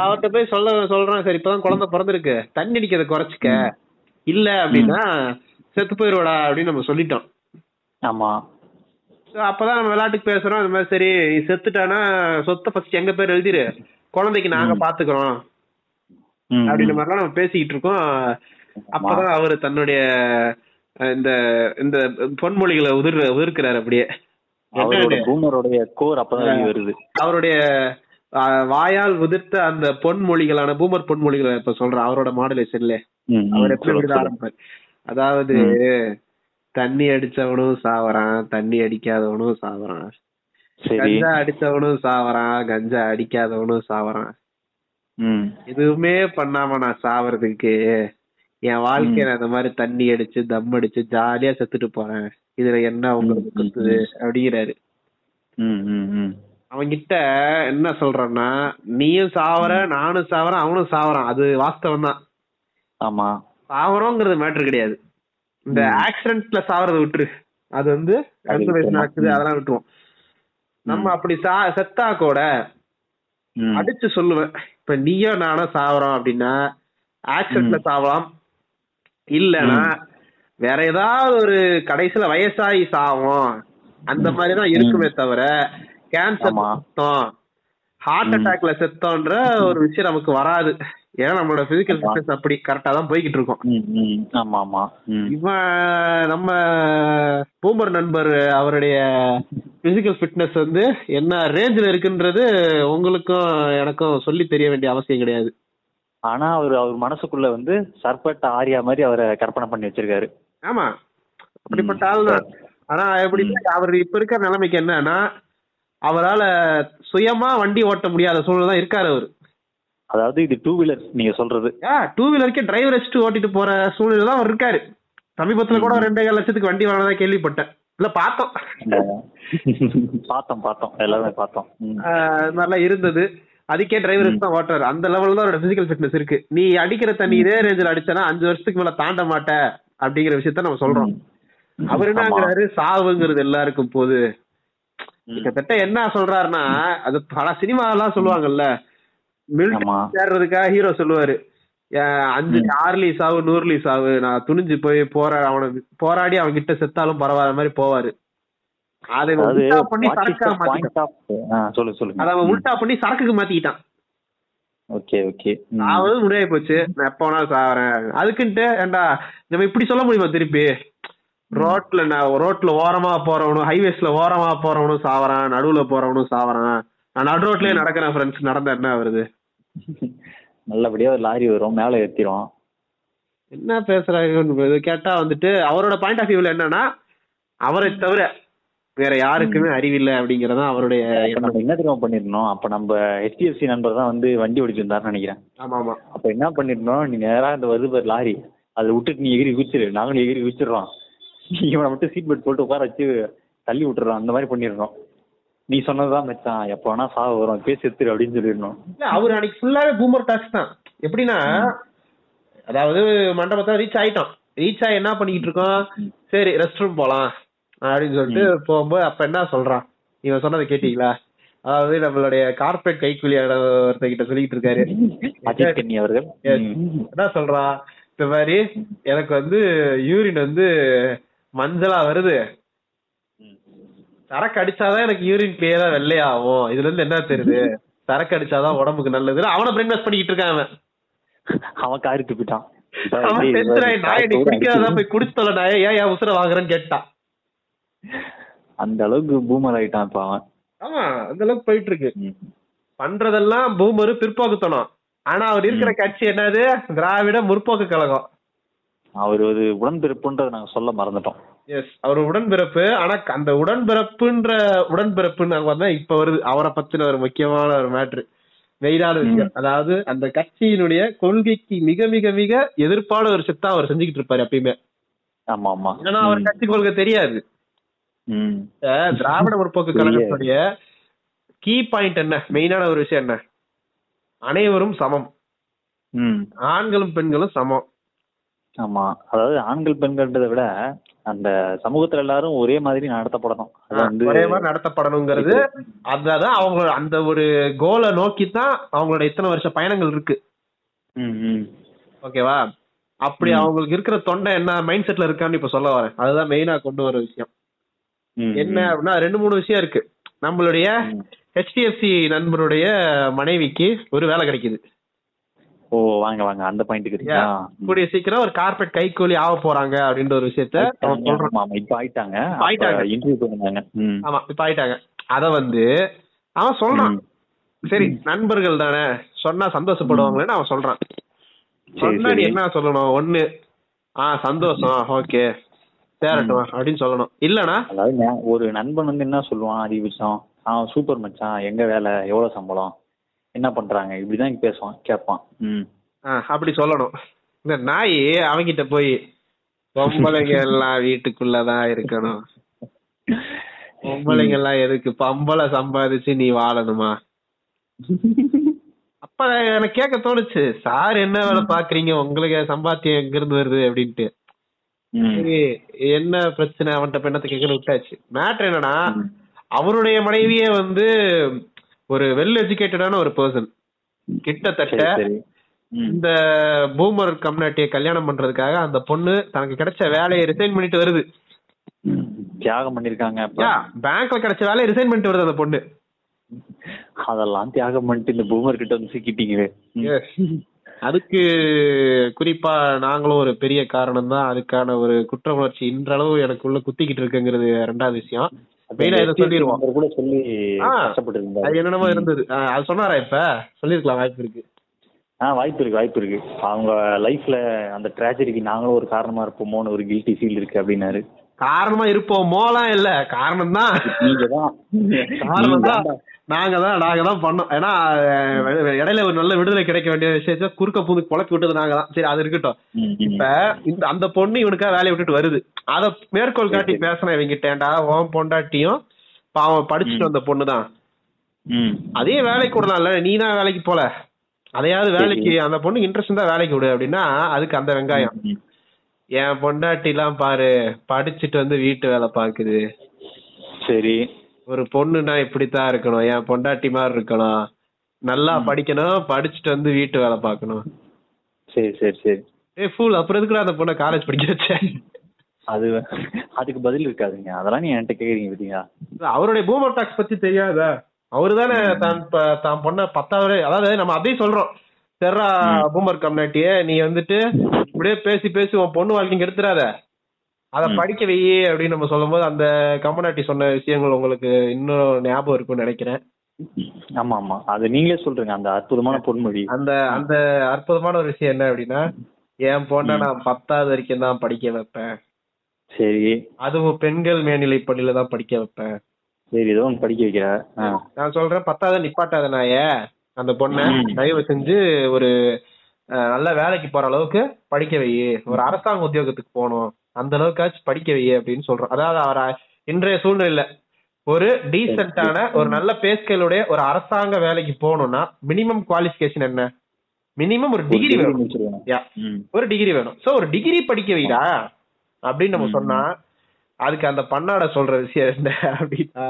அவர்கிட்ட போய் சொல்ல சொல்றேன் சரி இப்பதான் குழந்தை பிறந்திருக்கு. தண்ணி அடிக்கிறத குறைச்சிக்க. இல்ல அப்படின்னா செத்து போயிருவாடா அப்படின்னு நம்ம சொல்லிட்டோம். ஆமா. அப்பதான் நம்ம விளையாட்டுக்கு பேசுறோம் இந்த மாதிரி சரி செத்துட்டானா சொத்தை ஃபர்ஸ்ட் எங்க பேர் எழுதிரு. குழந்தைக்கு நாங்க பாத்துக்கிறோம். அப்படின்ற. மாதிரிலாம் நம்ம பேசிக்கிட்டு இருக்கோம். அப்பதான் அவரு தன்னுடைய இந்த இந்த பொன்மொழிகளை உதிர் உதிர்க்கிறாரு அப்படியே? பூமருடைய கோர் அப்பதான் வருது. அவருடைய வாயால் உதிர்த்த அந்த பொன்மொழிகளான பூமர் பொன்மொழிகளை இப்ப சொல்றேன். அவரோட மாடுலேஷன்ல அவர் எப்படி. ஆரம்பிப்பார் அதாவது தண்ணி அடிச்சவனும் சாவறான் தண்ணி அடிக்காதவனும் சாவறான். கஞ்சா அடிச்சவனும் சாவறான் கஞ்சா அடிக்காதவனும் சாவறான். எதுவுமே பண்ணாம நான் சாவறதுக்கு என் வாழ்க்கையில அந்த மாதிரி தண்ணி அடிச்சு தம் அடிச்சு ஜாலியா செத்துட்டு போறேன். இதுல என்ன உங்களுக்கு குத்துது அப்படிங்கிறாரு. அவன்கிட்ட என்ன சொல்றேன்னா நீயும் சாவற நானும் சாவறேன் அவனும் சாவறான். அது வாஸ்தவம் தான். ஆமா. சாவறோங்கிறது மேட்ரு கிடையாது. இந்த. ஆக்சிடென்ட்ல சாவறத விட்டுரு. அது வந்து கன்சர்வேஷன். ஆக்குது. அதெல்லாம் விட்டுருவோம். நம்ம அப்படி சா செத்தா கூட அடிச்சு சொல்லுவேன். இப்ப நீயோ நானோ சாவறோம் அப்படின்னா ஆக்சிடென்ட்ல சாவலாம். இல்லனா வேற ஏதாவது ஒரு கடைசியில வயசாகி சாவோம். அந்த மாதிரி தான் இருக்குமே தவிர கேன்சர் ஆமா. செத்தோம். ஹார்ட் அட்டாக்ல செத்தோன்ற ஒரு விஷயம் நமக்கு வராது. ஏன்னா நம்மளோட பிசிக்கல். ஃபிட்னஸ் அப்படி கரெக்டா தான் போய்கிட்டு இருக்கோம். ஆமா ஆமா. இவன் நம்ம பூமர் நண்பர் அவருடைய பிசிக்கல் ஃபிட்னஸ் வந்து என்ன ரேஞ்சில் இருக்குன்றது உங்களுக்கும் எனக்கும் சொல்லி தெரிய வேண்டிய அவசியம் கிடையாது. ஆனா அவர் அவர் மனசுக்குள்ள வந்து சர்பட்ட ஆரியா மாதிரி அவரை கற்பனை பண்ணி வச்சிருக்காரு. ஆமா. அப்படிப்பட்ட ஆள் தான் ஆனா எப்படி அவர் இப்ப இருக்கிற நிலைமைக்கு என்னன்னா அவரால சுயமா வண்டி ஓட்ட முடியாத சூழ்நிலை தான் இருக்காரு அவரு. அதாவது இது டூ வீலர் நீங்க சொல்றது. டூ வீலருக்கே டிரைவர் வச்சுட்டு ஓட்டிட்டு போற சூழ்நிலை தான் அவர் இருக்காரு. சமீபத்துல கூட ரெண்டே லட்சத்துக்கு வண்டி வாங்கினதா கேள்விப்பட்டேன். இல்ல பார்த்தோம். பார்த்தோம் பார்த்தோம். எல்லாமே பார்த்தோம். மாதிரிலாம் இருந்தது. அதுக்கே டிரைவர் தான் ஓட்டுறாரு. அந்த லெவல்ல தான் அவரோட பிசிக்கல் ஃபிட்னஸ் இருக்கு. நீ அடிக்கிற தண்ணி இதே ரேஞ்சில் அடிச்சனா அஞ்சு வருஷத்துக்கு மேல தாண்ட மாட்ட அப்படிங்கிற விஷயத்த நம்ம சொல்றோம். அவர் என்னங்கிறாரு சாவுங்கிறது எல்லாருக்கும் போது. கிட்டத்தட்ட என்ன சொல்றாருன்னா அது பல சினிமா எல்லாம் சொல்லுவாங்கல்ல. ஆமா. சேர்றதுக்காக ஹீரோ சொல்லுவாரு. "ஏன் அஞ்சு ஆறுலி சாவு நூறுலி சாவு நான் துணிஞ்சு போய் போரா அவனை போராடி அவன் கிட்ட செத்தாலும் பரவாயில்ல மாதிரி போவாரு. அதை உல்டா பண்ணி சரக்கா மாத்திட்டான் சொல்லு சொல்லுங்க. அதை அவன் உல்டா பண்ணி சரக்குக்கு மாத்திக்கிட்டான். Okay okay. சாவது முடியாது போச்சு நான் எப்ப வேணாலும் சாவறேன் அதுக்குன்ட்டு ஏண்டா நம்ம இப்படி சொல்ல முடியுமா திருப்பி? ரோட்ல நான் ரோட்ல ஓரமா போறவனும் ஹைவேஸ்ல ஓரமா போறவனும் சாவறான் நடுவுல போறவனும் சாவறான். நான் நடு ரோட்லயே நடக்கிறேன் ஃப்ரெண்ட்ஸ் நடந்தா என்ன வருது நல்லபடியா ஒரு லாரி வரும் மேல ஏத்திரும். என்ன பேசுறாங்க கேட்டா வந்துட்டு அவரோட பாயிண்ட் ஆஃப் வியூல என்னன்னா அவரை தவிர வேற யாருக்குமே அறிவில்லை அப்படிங்கறதான் அவருடைய என்ன தெரியுமா பண்ணிருந்தோம்? அப்ப நம்ம ஹெச்டிஎஃப்சி நண்பர் தான் வந்து வண்டி ஓடிட்டு இருந்தாருன்னு நினைக்கிறேன். ஆமா ஆமா அப்ப என்ன பண்ணிருந்தோம்? நீ நேரா இந்த வருது பாரு லாரி. அதை விட்டுட்டு நீ எகிரி குச்சிரு நாங்களும் எகிரி குச்சிடுறோம் இவனை மட்டும் சீட் பெல்ட் போட்டு உட்கார வச்சு தள்ளி விட்டுறோம் அந்த மாதிரி பண்ணிருந்தோம். நீ சொன்னதுதான் மச்சான் எப்ப வேணா சாவு வரும். பேசி செத்துரு அப்படின்னு இல்ல அவர் அன்னைக்கு ஃபுல்லாவே பூமர் டாக்ஸ் தான். எப்படின்னா அதாவது மண்டபத்தை ரீச் ஆயிட்டோம். ரீச் ஆகி என்ன பண்ணிக்கிட்டு இருக்கோம்? சரி ரெஸ்ட் ரூம் போலாம் அப்படின்னு சொல்லிட்டு போகும்போது அப்ப என்ன சொல்றான்? இவன் சொன்னதை கேட்டீங்களா? அதாவது நம்மளுடைய கார்பரேட் கைக்கூலியான ஒருத்தகிட்ட சொல்லிட்டு இருக்காரு அவர்கள். என்ன சொல்றான்? இந்த மாதிரி எனக்கு வந்து யூரின் வந்து மஞ்சளா வருது. சரக்கு அடிச்சாதான் எனக்கு யூரின் கிளியரா வெள்ளையாகும். இதுல இருந்து என்ன தெரியுது? சரக்கு அடிச்சாதான் உடம்புக்கு நல்லது. அவனை பிரெயின் வாஷ் பண்ணிக்கிட்டு இருக்கான் அவன். அவன் காரி துப்பிட்டான். போய் குடிச்சு தொலை நாயை ஏன் என் உசுர வாங்குறேன்னு கேட்டான். அந்த அளவுக்கு பூமர் ஆயிட்டான் இப்ப அவன். ஆமா அந்த அளவுக்கு போயிட்டு இருக்கு. பண்றதெல்லாம் பூமரு பிற்போக்குத்தனம். ஆனா அவர் இருக்கிற கட்சி என்னது? திராவிட முற்போக்கு கழகம். அவர் ஒரு உடன்பிறப்புன்றதை நாங்க சொல்ல மறந்துட்டோம். எஸ் அவர் உடன்பிறப்பு ஆனா அந்த உடன்பிறப்புன்ற உடன்பிறப்புன்னு வந்தா இப்ப வருது அவரை பத்தின ஒரு முக்கியமான ஒரு மேட்ரு மெயினான விஷயம். அதாவது அந்த கட்சியினுடைய கொள்கைக்கு மிக மிக மிக எதிர்ப்பான ஒரு சித்தா அவர் செஞ்சுக்கிட்டு இருப்பாரு எப்பயுமே. ஆமா ஆமா ஏன்னா அவர் கட்சி கொள்கை தெரியாது. திராவிட முற்போக்கு கழகத்துடைய கீ பாயிண்ட் என்ன? மெயினான ஒரு விஷயம் என்ன? அனைவரும் சமம். ஆண்களும் பெண்களும் சமம். ஆமா. அதாவது ஆண்கள் பெண்கள்ன்றதை விட அந்த சமூகத்துல எல்லாரும் ஒரே மாதிரி நடத்தப்படணும். ஒரே மாதிரி நடத்தப்படணுங்கிறது. அதான் அவங்க அந்த ஒரு கோலை நோக்கி தான் அவங்களோட இத்தனை வருஷ பயணங்கள் இருக்கு. ஓகேவா அப்படி. அவங்களுக்கு இருக்கிற தொண்டை என்ன மைண்ட் செட்ல இருக்கான்னு இப்ப சொல்ல வரேன். அதுதான் மெயினா கொண்டு வர விஷயம். என்ன அப்படின்னா ரெண்டு மூணு விஷயம் இருக்கு. நம்மளுடைய. ஹெச்டிஎஃப்சி நண்பருடைய மனைவிக்கு ஒரு வேலை கிடைக்குது. ஓ வாங்க வாங்க அந்த பாயிண்ட்டுக்கு கூடிய சீக்கிரம் ஒரு கார்பரேட் கைக்கூலி ஆக போறாங்க அப்படின்ற ஒரு விஷயத்த ஆமா இப்ப ஆயிட்டாங்க. ஆயிட்டாங்க. இன்டர்வியூ பண்ணிருந்தாங்க ம். ஆமா இப்ப ஆயிட்டாங்க. அத வந்து அவன் சொல்றான். சரி நண்பர்கள் தானே. சொன்னா சந்தோஷப்படுவாங்களேன்னு அவன் சொல்றான். சொன்னா நீ. என்ன சொல்லணும்? ஒண்ணு. ஆ சந்தோஷம். ஓகே. சேரட்டும். அப்படின்னு சொல்லணும். இல்லனா அதாவது ஒரு நண்பன் வந்து என்ன சொல்லுவான்? அதிகபட்சம் அவன் சூப்பர் மச்சான். எங்க வேலை? எவ்வளவு சம்பளம்? என்ன பண்றாங்க? இப்படிதான் பேசுவான் கேட்பான். ம். அப்படி சொல்லணும். இந்த நாய் அவங்கிட்ட போய் பொம்பளைங்க எல்லாம் வீட்டுக்குள்ளதான் இருக்கணும். பொம்பளைங்க எல்லாம் எதுக்கு? பொம்பளை சம்பாதிச்சு நீ வாழணுமா? அப்ப எனக்கு கேட்க தோணுச்சு சார் என்ன வேலை பாக்குறீங்க? உங்களுக்கு சம்பாத்தியம் எங்க இருந்து வருது? அப்படின்ட்டு. என்ன பிரச்சனை? அவன்கிட்ட பெண்ணத்தை கேட்கணும் விட்டாச்சு. மேட்ரு என்னன்னா அவருடைய மனைவியே வந்து ஒரு வெல் எஜுகேட்டடான ஒரு பர்சன் கிட்டத்தட்ட. இந்த பூமர் கம்யூனிட்டியை கல்யாணம் பண்றதுக்காக அந்த பொண்ணு தனக்கு கிடைச்ச வேலையை ரிசைன் பண்ணிட்டு வருது. தியாகம் பண்ணிருக்காங்க பேங்க்ல கிடைச்ச வேலையை ரிசைன் பண்ணிட்டு வருது அந்த பொண்ணு. அதெல்லாம் தியாகம் பண்ணிட்டு இந்த பூமர் கிட்ட வந்து சிக்கிட்டீங்களே. அதுக்கு குறிப்பா நாங்களும் ஒரு பெரிய காரணம் தான் அதுக்கான ஒரு குற்ற உணர்ச்சி இன்றளவு எனக்குள்ள குத்திக்கிட்டு இருக்குங்கிறது ரெண்டாவது விஷயம். மெயினா இதை சொல்லிடுவோம் கூட சொல்லி. கஷ்டப்பட்டு என்னென்னமோ இருந்தது. அது சொன்னாரா இப்ப? சொல்லிருக்கலாம் வாய்ப்பு இருக்கு. ஆ வாய்ப்பு இருக்கு வாய்ப்பு இருக்கு. அவங்க லைஃப்ல அந்த ட்ராஜடிக்கு நாங்களும் ஒரு காரணமா இருப்போமோன்னு ஒரு கில்ட்டி ஃபீல் இருக்கு அப்படின்னாரு. காரணமா இருப்போமோலாம் இல்ல காரணம் தான் நீங்க தான். காரணம் தான். நாங்க தான் நாங்க தான் பண்ணோம். ஏன்னா இடையில ஒரு நல்ல விடுதலை கிடைக்க வேண்டிய விஷயத்த குறுக்க பூந்து குழப்பி விட்டது நாங்க தான் சரி அது இருக்கட்டும். இப்ப இந்த அந்த பொண்ணு இவனுக்கா வேலையை விட்டுட்டு வருது. அத மேற்கோள் காட்டி பேசினேன் இவங்கிட்டேன்டா. உன் பொண்டாட்டியும் பாவம் படிச்சுட்டு வந்த பொண்ணு தான் அதே வேலைக்கு விடலாம்ல. நீ தான் வேலைக்கு போல. அதையாவது வேலைக்கு அந்த பொண்ணு இன்ட்ரெஸ்ட் தான் வேலைக்கு விடு அப்படின்னா அதுக்கு அந்த வெங்காயம். என் பொண்டாட்டி எல்லாம் பாரு படிச்சுட்டு வந்து வீட்டு வேலை பாக்குது சரி. ஒரு பொண்ணுனா இப்படித்தான் இருக்கணும். என் பொண்டாட்டி மாதிரி இருக்கணும். நல்லா படிக்கணும். படிச்சுட்டு வந்து வீட்டு வேலை பார்க்கணும். சரி சரி சரி. ஏ ஃபூல் அப்புறம் எதுக்குடா அந்த பொண்ணை காலேஜ் படிக்க வச்சேன் அது அதுக்கு பதில் இருக்காதுங்க. அதெல்லாம் நீ என்கிட்ட கேக்குறீங்க பாத்தீங்களா அவருடைய பூமர் டாக்ஸ் பத்தி தெரியாதா. அவரு தானே தான் தான் பொண்ண பத்தாவது அதாவது நம்ம அதையும் சொல்றோம். செர்ரா பூமர் கம்யூனிட்டியே நீ வந்துட்டு இப்படியே பேசி பேசி உன் பொண்ணு வாழ்க்கைக்கு எடுத்துறாத அத. படிக்க வை அப்படின்னு நம்ம சொல்லும்போது அந்த கம்யூனிட்டி சொன்ன விஷயங்கள் உங்களுக்கு இன்னும் ஞாபகம் இருக்கும்னு நினைக்கிறேன். ஆமா ஆமா அது நீங்களே சொல்றீங்க. அந்த அற்புதமான பொன்மொழி. அந்த அந்த அற்புதமான ஒரு விஷயம் என்ன அப்படின்னா என் பொண்ணை நான் பத்தாவது வரைக்கும் தான் படிக்க வைப்பேன். சரி. அதுவும் பெண்கள் மேல்நிலை பள்ளியில தான் படிக்க வைப்பேன். சரி ஏதோ ஒன்று படிக்க வைக்கிற. நான் சொல்றேன் பத்தாவது நிப்பாட்டாத நாய அந்த பொண்ணை. தயவு செஞ்சு ஒரு நல்ல வேலைக்கு போற அளவுக்கு படிக்க வை ஒரு அரசாங்க உத்தியோகத்துக்கு போகணும். அந்த அளவுக்காச்சும் படிக்க வை அப்படின்னு சொல்றோம். அதாவது அவர் இன்றைய சூழ்நிலையில ஒரு டீசென்டான ஒரு நல்ல பேஸ்களுடைய ஒரு அரசாங்க வேலைக்கு போகணும்னா மினிமம் குவாலிஃபிகேஷன் என்ன? மினிமம் ஒரு டிகிரி வேணும். ஒரு டிகிரி வேணும். சோ ஒரு டிகிரி படிக்க வைடா? அப்படின்னு நம்ம. சொன்னா அதுக்கு அந்த பன்னாட சொல்ற விஷயம் என்ன அப்படின்னா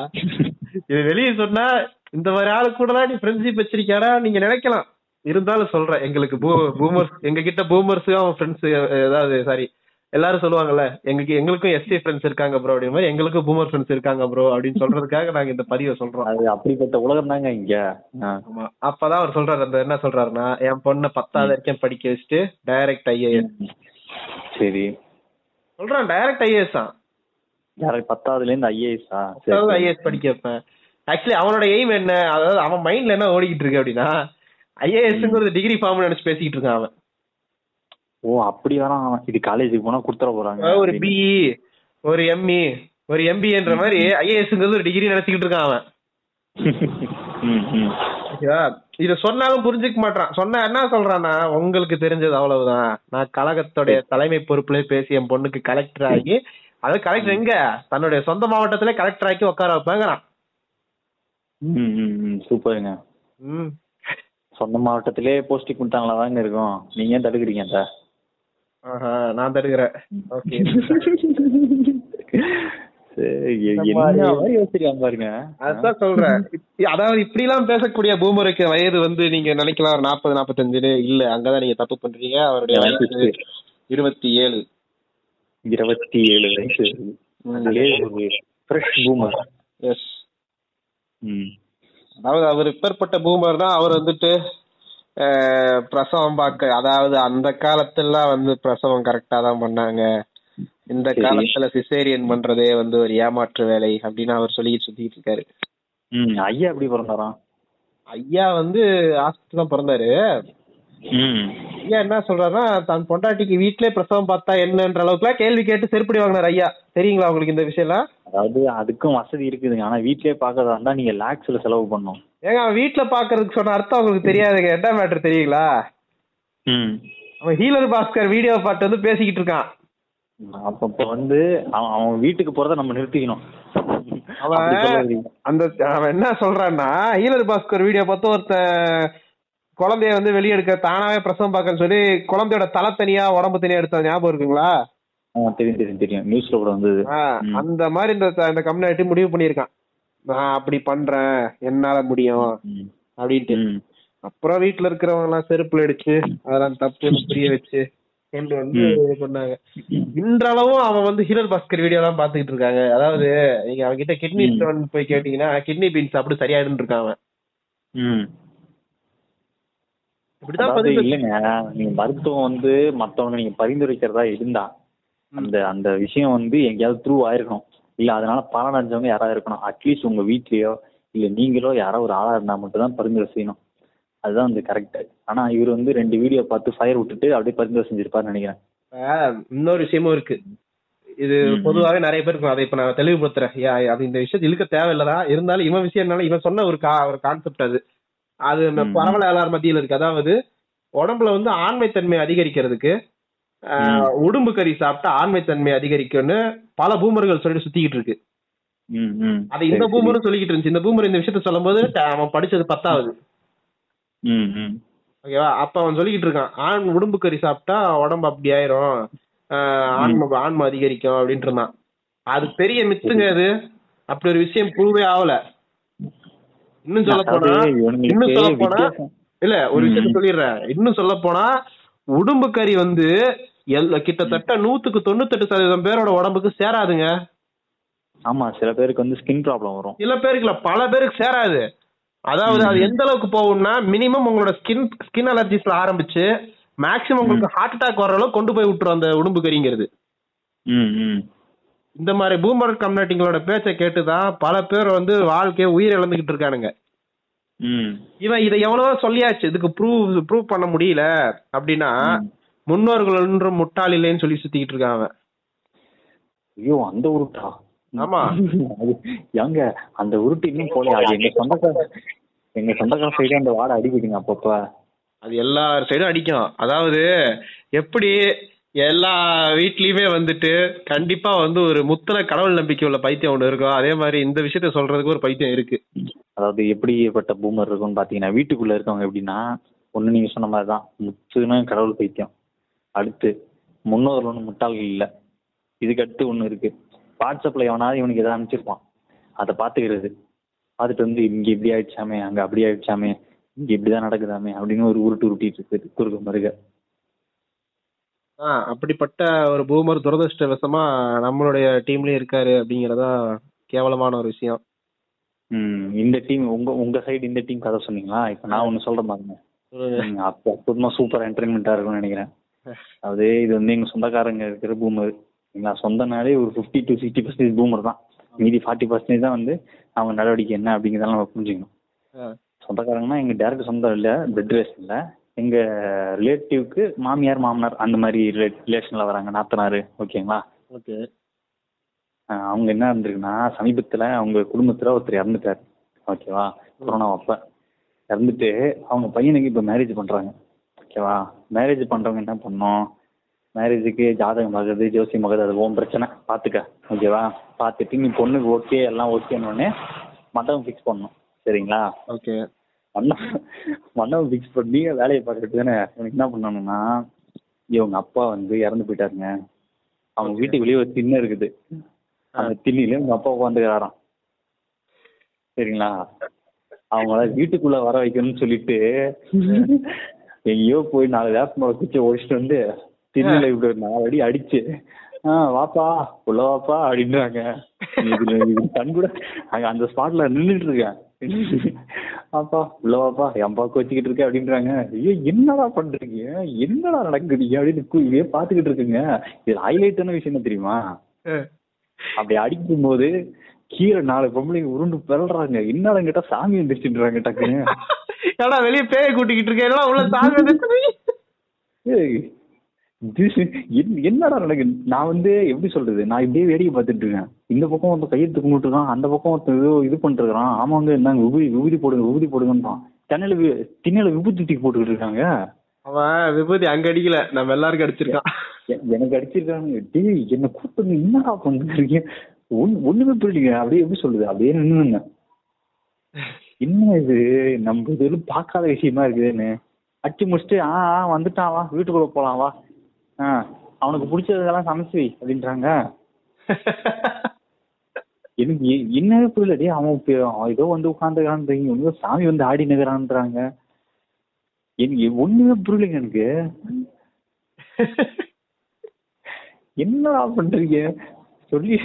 இது வெளியே சொன்னா இந்த மாதிரி ஆளு கூட நீ ஃப்ரெண்ட்ஷிப் வச்சிருக்கியாடா? நீங்க நினைக்கலாம். இருந்தாலும் சொல்றேன் எங்களுக்கு பூமர்ஸ் எங்க கிட்ட பூமர்ஸ் அவன் ஃப்ரெண்ட்ஸ் ஏதாவது சாரி எல்லாரும் சொல்லுவாங்கல்ல எங்களுக்கு எங்களுக்கும் எஸ்டி ஃப்ரெண்ட்ஸ் இருக்காங்க ப்ரோ அப்படிங்கிற மாதிரி எங்களுக்கும் பூமர் ஃப்ரெண்ட்ஸ் இருக்காங்க ப்ரோ அப்படின்னு சொல்றதுக்காக நாங்க இந்த பதிவை சொல்றோம். அது அப்படிப்பட்ட உலகம் தாங்க இங்க. அப்பதான் அவர் சொல்றாரு அந்த என்ன சொல்றாருன்னா என் பொண்ணை பத்தாவது வரைக்கும் படிக்க வச்சுட்டு டைரக்ட் ஐஏஎஸ் சரி. சொல்றான் டைரக்ட் ஐஏஎஸ் தான் பத்தாவதுல இருந்து ஐஏஎஸ்ஆ அதாவது ஐஏஎஸ் படிக்க வைப்பேன். ஆக்சுவலி அவனோட எய்ம் என்ன? அதாவது அவன் மைண்ட்ல என்ன ஓடிக்கிட்டு இருக்கு அப்படின்னா ஐஏஎஸ்ங்கிறது டிகிரி ஃபார்ம் நினைச்சு பேசிக்கிட்டு இருக்கான் அவன். ஓ அப்படி வரான் அவன். இது காலேஜுக்கு போனா குடுத்துற போறாங்க. ஒரு பிஇ ஒரு எம்இ ஒரு எம்பிஏன்ற மாதிரி ஐஏஎஸ்ங்கிறது ஒரு டிகிரி நினைச்சுக்கிட்டு இருக்கான் அவன். இத சொன்னாலும் புரிஞ்சுக்க மாட்டான் சொன்னா என்ன சொல்றான்னா உங்களுக்கு தெரிஞ்சது அவ்வளவுதான். நான் கழகத்துடைய தலைமை பொறுப்புல பேசி என் பொண்ணுக்கு கலெக்டர் ஆகி அது கலெக்டர் எங்க? தன்னுடைய சொந்த மாவட்டத்திலே கலெக்டர் ஆக்கி உட்கார வைப்பாங்கிறான். சூப்பருங்க. சொந்த மாவட்டத்திலே போஸ்டிங் கொடுத்தாங்களா தாங்க இருக்கும். நீங்க ஏன் தடுக்கிறீங்க நான் தடுக்கிறேன் ஓகே அதாவது இப்படி எல்லாம் பேசக்கூடிய பூமருக்கு வயது வந்து நீங்க நினைக்கலாம் ஒரு நாற்பது நாற்பத்தஞ்சுன்னு. இல்ல அங்கதான் நீங்க தப்பு பண்றீங்க. அவருடைய வயசு இருபத்தி ஏழு. இருபத்தி ஏழு வயசு. அதுலயே ஃப்ரெஷ் பூமர் எஸ் அதாவது அவர் இப்பேற்பட்ட பூமர் தான். அவர் வந்துட்டு பிரசவம் பார்க்க அதாவது அந்த காலத்துல வந்து பிரசவம் கரெக்டா தான் பண்ணாங்க. இந்த. காலத்துல சிசேரியன் பண்றதே வந்து ஒரு ஏமாற்று வேலை அப்படின்னு அவர் சொல்லி சுத்திட்டு இருக்காரு. ஐயா எப்படி பிறந்தாராம் ஐயா வந்து ஹாஸ்பிட்டல் தான் பிறந்தாரு. ஐயா என்ன சொல்றாருன்னா தன் பொண்டாட்டிக்கு வீட்லயே பிரசவம் பார்த்தா என்னன்ற அளவுக்குலாம் கேள்வி கேட்டு செருப்படி வாங்கினார் ஐயா. தெரியுங்களா உங்களுக்கு இந்த விஷயம்லாம்? அதாவது அதுக்கும் வசதி இருக்குதுங்க. ஆனா வீட்லயே பாக்கறதா இருந்தா நீங்க லேக்ஸ்ல செலவு பண்ணும் ஏங்க அவன் வீட்ல பாக்குறதுக்கு சொன்ன அர்த்தம் உங்களுக்கு தெரியாதுங்க. என்ன மேட்டர் தெரியுங்களா? அவன் ஹீலர் பாஸ்கர் வீடியோ பார்த்து வந்து பேசிக்கிட்டு இருக்கான். அப்ப வந்து அவன் அவன் வீட்டுக்கு போறத நம்ம நிறுத்திக்கணும். அவன். அந்த அவன் என்ன சொல்றான்னா ஹீலர் பாஸ்கர் வீடியோ பார்த்து ஒருத்தன் குழந்தைய வந்து வெளியே எடுக்க தானாவே பிரசவம் பார்க்கன்னு சொல்லி குழந்தையோட தலை தனியா உடம்பு தனியா எடுத்த ஞாபகம் இருக்குங்களா? தெரியும் தெரியும் தெரியும். நியூஸ்ல கூட வந்தது. ம். அந்த மாதிரி இந்த இந்த கம்யூனிட்டி முடிவு பண்ணியிருக்கான். நான் அப்படி பண்றேன் என்னால முடியும். அப்படின்ட்டு. அப்புறம் வீட்டுல இருக்கிறவங்க எல்லாம் செருப்புல அடிச்சு அதெல்லாம் தப்புன்னு புரிய வச்சு கொண்டு வந்து இது பண்ணாங்க இன்றளவும் அவன் வந்து ஹீரல் பாஸ்கர் வீடியோ எல்லாம் பாத்துக்கிட்டு இருக்காங்க அதாவது நீங்க அவன்கிட்ட கிட்னி ம். ஸ்டோன் போய் கேட்டீங்கன்னா கிட்னி பீன்ஸ் அப்படி சரியாயிடும் இருக்கான் அவன். இப்படிதான் இல்லைங்க நீங்க மருத்துவம் வந்து மத்தவங்க நீங்க பரிந்துரைக்கிறதா இருந்தா அந்த அந்த விஷயம் வந்து எங்கேயாவது த்ரூ ஆயிருக்கணும் இல்ல அதனால பலன் அடைஞ்சவங்க யாராவது இருக்கணும். அட்லீஸ்ட் உங்க வீட்லயோ இல்ல நீங்களோ யாரோ ஒரு ஆளா இருந்தா மட்டும் தான் பரிந்துரை செய்யணும். அதுதான் வந்து கரெக்ட் ஆனா இவர் வந்து ரெண்டு வீடியோ பார்த்து ஃபயர் விட்டுட்டு அப்படியே பரிந்துரை செஞ்சிருப்பாருன்னு நினைக்கிறேன். இன்னொரு விஷயமும் இருக்கு. இது. பொதுவாகவே நிறைய பேர் இருக்கும். அதை இப்ப நான் தெளிவுபடுத்துறேன். அது இந்த விஷயத்தை இழுக்க தேவையில்லதான் இருந்தாலும் இவன் விஷயம் என்னன்னா இவன் சொன்ன ஒரு கா ஒரு கான்செப்ட் அது. அது இந்த ம். பரவல எல்லார் மத்தியில் இருக்கு. அதாவது உடம்புல வந்து ஆண்மைத்தன்மை அதிகரிக்கிறதுக்கு உடும்பு கறி சாப்பிட்டா ஆண்மைத்தன்மை அதிகரிக்கும்னு பல பூமர்கள் சொல்லிட்டு சுத்திக்கிட்டு இருக்கு. அது இந்த. பூமரும் சொல்லிக்கிட்டு இருந்துச்சு. இந்த பூமர் இந்த விஷயத்த சொல்லும்போது ட- அவன் படிச்சது பத்தாவது. ஓகேவா? அப்ப அவன் சொல்லிக்கிட்டு இருக்கான் ஆண் உடம்பு கறி சாப்பிட்டா உடம்பு அப்படி ஆயிரும். ஆன்ம ஆன்ம அதிகரிக்கும் அப்படின்ட்டு இருந்தான். அது பெரிய மித்துங்க அது. அப்படி ஒரு விஷயம் ப்ரூவே ஆகல. இன்னும் சொல்ல போனா இன்னும் சொல்ல போனா. இல்ல ஒரு. விஷயத்த சொல்லிடுறேன். இன்னும் சொல்ல போனா உடம்பு கறி வந்து கிட்டத்தட்ட நூத்துக்கு தொண்ணூத்தெட்டு சதவீதம் பேரோட உடம்புக்கு சேராதுங்க. ஆமா சில பேருக்கு வந்து ஸ்கின் ப்ராப்ளம் வரும். சில பேருக்கு இல்ல பல பேருக்கு சேராது. அதாவது அது. எந்த அளவுக்கு போகும்னா மினிமம் உங்களோட ஸ்கின் ஸ்கின் அலர்ஜிஸ்ல ஆரம்பிச்சு மேக்ஸிமம் உங்களுக்கு ஹார்ட் அட்டாக் வர அளவுக்கு கொண்டு போய் விட்டுரும் அந்த உடம்பு கறிங்கிறது இந்த மாதிரி பூமர் கம்யூனிட்டிங்களோட பேச்சை கேட்டுதான் பல பேர் வந்து வாழ்க்கையை உயிர் இழந்துகிட்டு இருக்கானுங்க இவன் இதை எவ்வளவோ சொல்லியாச்சு இதுக்கு ப்ரூவ் ப்ரூவ் பண்ண முடியல அப்படின்னா. முன்னோர்கள் ஒன்றும் முட்டாள் இல்லைன்னு சொல்லி சுத்திக்கிட்டு இருக்கான் அவன். ஐயோ அந்த உருட்டா. ஆமா. ஏங்க அந்த உருட்டு இன்னும் போல அது எங்க சொந்தக்கார எங்க சொந்தக்கார சைடு அந்த வாடை அடிக்குதுங்க அப்பப்ப. அது எல்லா சைடும் அடிக்கும். அதாவது எப்படி எல்லா வீட்லயுமே வந்துட்டு கண்டிப்பா வந்து ஒரு முத்தின கடவுள் நம்பிக்கை உள்ள பைத்தியம் ஒண்ணு இருக்கும் அதே மாதிரி இந்த விஷயத்த சொல்றதுக்கு ஒரு பைத்தியம் இருக்கு. அதாவது எப்படிப்பட்ட பூமர் இருக்கும்னு பாத்தீங்கன்னா வீட்டுக்குள்ள இருக்கவங்க எப்படின்னா ஒண்ணு நீங்க சொன்ன மாதிரி தான் முத்துன கடவுள் பைத்தியம். அடுத்து முன்னோர்கள் ஒன்றும் முட்டாள்கள் இல்ல. இதுக்கு அடுத்து ஒண்ணு இருக்கு. வாட்ஸ்அப்ல எவனாவது இவனுக்கு எதாவது அனுப்பிச்சிருப்பான். அதை பாத்துக்கிறது பார்த்துட்டு வந்து இங்க இப்படி ஆயிடுச்சாமே அங்க அப்படி ஆயிடுச்சாமே இங்க இப்படிதான் நடக்குதாமே அப்படின்னு ஒரு உருட்டு உருட்டிட்டு இருக்குது குறுக்க மருக ஆ அப்படிப்பட்ட ஒரு பூமர் துரதிருஷ்டவசமா நம்மளுடைய டீம்லயும் இருக்காரு அப்படிங்கறதா கேவலமான ஒரு விஷயம். இந்த டீம் உங்க உங்க சைடு இந்த டீம் கதை சொன்னீங்களா? இப்ப நான் ஒண்ணு சொல்றேன் பாருங்க. அப்ப அற்புதமா சூப்பர் என்டர்டைன்மெண்டா இருக்கும்னு நினைக்கிறேன். அது இது வந்து எங்க சொந்தக்காரங்க இருக்கிற பூமர் எங்களா சொந்தனாலே ஒரு fifty to sixty percentage boomer தான். மீதி ஃபார்ட்டி பர்சன்டேஜ் தான் வந்து அவங்க நடவடிக்கை என்ன அப்படிங்கிறதெல்லாம் நம்ம புரிஞ்சுக்கணும். சொந்தக்காரங்கன்னா எங்க டேரக்ட் சொந்தம் இல்ல பிளட் ரிலேஷன் இல்ல. எங்க ரிலேட்டிவ்க்கு மாமியார் மாமனார் அந்த மாதிரி ரிலேஷன்ல வராங்க நாத்தனாரு ஓகேங்களா? ஓகே. அவங்க என்ன இருந்திருக்குன்னா சமீபத்துல அவங்க குடும்பத்துல ஒருத்தர் இறந்துட்டாரு. ஓகேவா? கொரோனா அப்ப இறந்துட்டு அவங்க பையனுக்கு இப்ப மேரேஜ் பண்றாங்க. ஓகேவா? மேரேஜ் பண்றவங்க என்ன பண்ணோம் மேரேஜுக்கு ஜாதகம் பார்க்கறது ஜோசியம் பார்க்கறது அது ஓம் பிரச்சனை. பாத்துக்க ஓகேவா? பார்த்துட்டு நீ பொண்ணுக்கு ஓகே எல்லாம் ஓகேன்னு மண்டபம் ஃபிக்ஸ் பண்ணணும். சரிங்களா? ஓகே மண்டபம் மண்டபம் ஃபிக்ஸ் பண்ணி வேலையை பார்க்கறது தானே? இவனுக்கு என்ன பண்ணணும்னா இவங்க அப்பா வந்து இறந்து போயிட்டாருங்க. அவங்க வீட்டுக்கு வெளியே ஒரு திண்ணை இருக்குது. அந்த திண்ணில உங்க அப்பா உட்காந்துக்கிறாராம் சரிங்களா? அவங்கள வீட்டுக்குள்ள வர வைக்கணும்னு சொல்லிட்டு எங்கேயோ போய் நாலு வேப்பமரம் குச்சி ஒடிச்சிட்டு வந்து திண்ணில இப்படி ஒரு நாலு அடி அடிச்சு ஆ வாப்பா உள்ள வாப்பா அப்படின்றாங்க. கண் கூட அங்க அந்த ஸ்பாட்ல நின்றுட்டு இருக்கேன் அப்பா உள்ள வாப்பா என் பாக்கு வச்சுக்கிட்டு இருக்க அப்படின்றாங்க. ஐயோ என்னடா பண்றீங்க? என்னடா நடக்குறீங்க அப்படின்னு இதே பாத்துக்கிட்டு இருக்குங்க. இது ஹைலைட்டான விஷயம் என்ன தெரியுமா? அப்படி அடிக்கும் போது கீழே நாலு பொம்பளைங்க உருண்டு பிறல்றாங்க என்னடா கேட்டா சாமி வந்துருச்சுன்றாங்க டக்குன்னு. ஏடா வெளிய பேய கூட்டிக்கிட்டு இருக்கேன் உள்ள சாமி என்னடா நடக்கு? நான் வந்து எப்படி சொல்றது? நான் இப்படியே வேடிக்கை பார்த்துட்டு இருக்கேன். இந்த பக்கம் ஒருத்தன் கையெழுத்து கும்பிட்டு இருக்கான். அந்த பக்கம் ஒருத்தன் ஏதோ இது பண்ணிட்டு இருக்கான் ஆமாங்க என்னங்க? விபூதி விபூதி போடுங்க விபூதி போடுங்கன்றான். தென்னையில வி- திண்ணையில விபூதி தூக்கி போட்டுக்கிட்டு இருக்காங்க. அவன் விபூதி அங்க அடிக்கல. நம்ம எல்லாருக்கும் அடிச்சிருக்கான். எனக்கு அடிச்சிருக்காங்க டேய் என்ன கூப்பிட்டு என்னடா பண்றீங்க ஒண்ணுமே புரியலீங்க. அப்படியே எப்படி சொல்லுது அப்படியே நின்னுங்க. என்ன இது? நம்ம இது பார்க்காத விஷயமா இருக்குதுன்னு. அடிச்சு முடிச்சுட்டு ஆ ஆ, வந்துட்டான் வா வீட்டுக்குள்ள போலாம் வா. ஆ அவனுக்கு பிடிச்சதெல்லாம் சமைச்சு அப்படின்றாங்க. எனக்கு என்னவே புரியல. அவன் அவன் ஏதோ வந்து உட்காந்துக்கிறான்றீங்க ஒன்று சாமி வந்து ஆடி நிற்கிறான்றாங்க எனக்கு ஒண்ணுமே புரியலைங்க எனக்கு. என்னடா பண்றீங்க? சொல்லி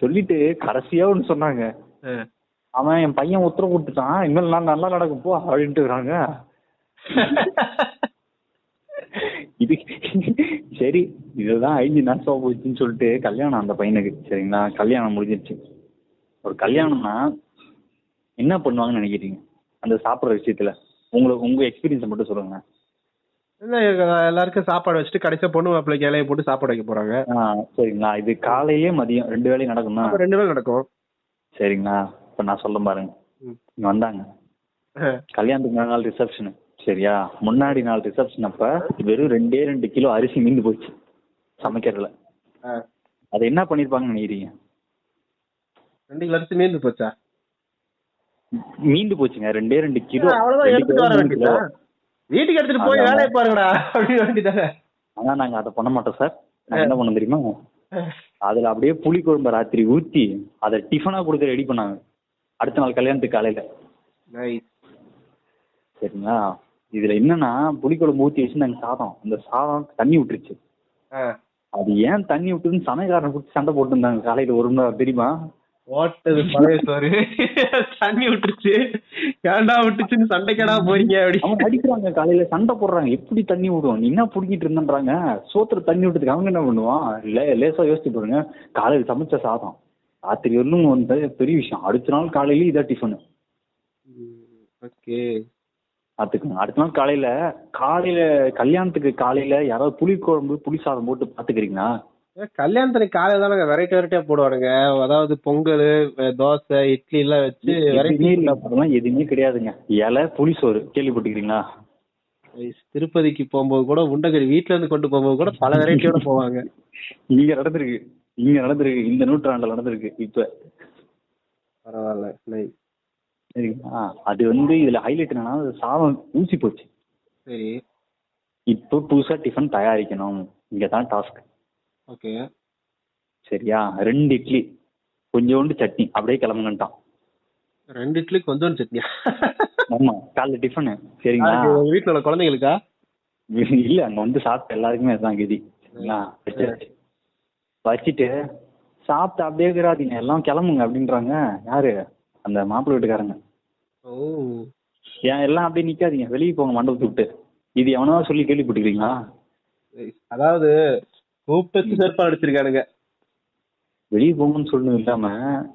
சொல்லிட்டு கடைசியா ஒண்ணு சொன்னாங்க. அவன் என் பையன் உத்தரவு கொடுத்துட்டான். இனிமேல் நான் நல்லா நடக்கும் போ அப்படின்ட்டு இருக்காங்க இது சரி இதுதான் ஐந்து நாசமா போச்சுன்னு சொல்லிட்டு கல்யாணம் அந்த பையனுக்கு சரிங்களா? கல்யாணம் முடிஞ்சிருச்சு. ஒரு கல்யாணம்னா என்ன பண்ணுவாங்கன்னு நினைக்கிறீங்க? அந்த சாப்பிடுற விஷயத்துல. உங்களுக்கு உங்க எக்ஸ்பீரியன்ஸ் மட்டும் சொல்லுங்க என்ன, எல்லாருக்கும் சாப்பாடு வச்சுட்டு கடைசியா பொண்ணு மாப்பிள்ளைக்கு இலைய போட்டு சாப்பாடு வைக்க போறாங்க. சரிங்களா. இது காலையிலே மதியம் ரெண்டு வேளையும் நடக்குமா? அப்ப ரெண்டு பேரும் நடக்கும். சரிங்களா. இப்ப நான் சொல்ல பாருங்க. இங்க வந்தாங்க. கல்யாணத்துக்கு நாள் ரிசப்ஷனு சரியா? முன்னாடி நாள் ரிசப்ஷன் அப்ப வெறும் ரெண்டே ரெண்டு கிலோ அரிசி மீந்து போச்சு. சமைக்கிறதுல. அது என்ன பண்ணிருப்பாங்கன்னு நினைக்கிறீங்க? ரெண்டு கிலோ அரிசி மீந்து போச்சா? மீந்து போச்சுங்க. ரெண்டே ரெண்டு கிலோ. அவ்வளவுதான். வீட்டுக்கு எடுத்துட்டு போய். வேலையை பாருங்கடா அப்படின்னு வேண்டியதானே ஆனா நாங்க அதை பண்ண மாட்டோம் சார். நாங்க என்ன பண்ணோம் தெரியுமா? அதுல அப்படியே புளி குழம்பு ராத்திரி ஊத்தி அதை டிஃபனா கொடுக்க ரெடி பண்ணாங்க. அடுத்த நாள் கல்யாணத்துக்கு காலையில. சரிங்களா? இதுல என்னன்னா புளிக்குழம்பு ஊத்தி வச்சு நாங்க சாதம். அந்த சாதம் தண்ணி விட்டுருச்சு. அது ஏன் தண்ணி விட்டுதுன்னு சமையல்காரனை கூப்பிட்டு சண்டை போட்டுருந்தாங்க. காலையில ஒரு மணி நேரம் தெரியுமா? ஓட்டது பழைய சோறு தண்ணி விட்டுருச்சு. ஏன்டா விட்டுச்சுன்னு சண்டைக்கடா போறீங்க அப்படி. அவங்க அடிக்கிறாங்க காலையில சண்டை போடுறாங்க. எப்படி தண்ணி விடுவோம்? நீ என்ன புடிக்கிட்டு இருந்தன்றாங்க? சோத்துல தண்ணி விட்டதுக்கு அவங்க என்ன பண்ணுவான்? லே லேசா யோசிச்சு பாருங்க. காலையில சமைச்ச சாதம். ராத்திரி வரலும் வந்து பெரிய விஷயம். அடுத்த நாள் காலையில இதான் டிஃபனு ஓகே. பாத்துக்கோங்க அடுத்த நாள் காலையில காலையில கல்யாணத்துக்கு காலையில யாராவது புளி குழம்பு புளி சாதம் போட்டு பாத்துக்கிறீங்களா கல்யாணத்துல காலையில தானே வெரைட்டி வெரைட்டியா போடுவானுங்க. அதாவது பொங்கல் தோசை இட்லி எல்லாம் வச்சு வெரைட்டி எதுவுமே கிடையாதுங்க. இலை புளி சோறு கேள்விப்பட்டிருக்கீங்களா? திருப்பதிக்கு போகும்போது கூட உண்டகரி வீட்ல இருந்து கொண்டு போகும்போது கூட பல வெரைட்டியோட போவாங்க. இங்க நடந்திருக்கு. இங்க நடந்திருக்கு. இந்த நூற்றாண்டுல நடந்திருக்கு இப்ப. பரவாயில்ல. சரிங்களா? அது வந்து இதுல ஹைலைட் என்னன்னா சாதம் ஊசி போச்சு. சரி. இப்போ புதுசா டிஃபன் தயாரிக்கணும். இங்க தான் டாஸ்க் ஓகே. சரியா? ரெண்டு இட்லி. கொஞ்சோண்டு சட்னி. அப்படியே கிளம்புங்கன்ட்டான். ரெண்டு இட்லி கொஞ்சம் சட்னியா? ஆமா. காலைல டிஃபனு சரிங்களா? வீட்டுல உள்ள குழந்தைங்களுக்கா இல்ல அங்க வந்து சாப்பிட்ட எல்லாருக்குமே அதுதான் கதி. சரிங்களா. வச்சுட்டு சாப்பிட்டு அப்படியே இருக்கிறாதீங்க எல்லாம் கிளம்புங்க அப்படின்றாங்க. யாரு? அந்த மாப்பிள்ளை வீட்டுக்காரங்க. ஓ. ஏன் எல்லாம் அப்படியே நிக்காதீங்க. வெளியே போங்க மண்டபத்தை விட்டு. இது எவனோ சொல்லி கேள்விப்பட்டிருக்கீங்களா. அதாவது கூப்பிட்டு செருப்பா அடிச்சிருக்கானுங்க. வெளியே போங்கன்னு சொல்லணும் இல்லாம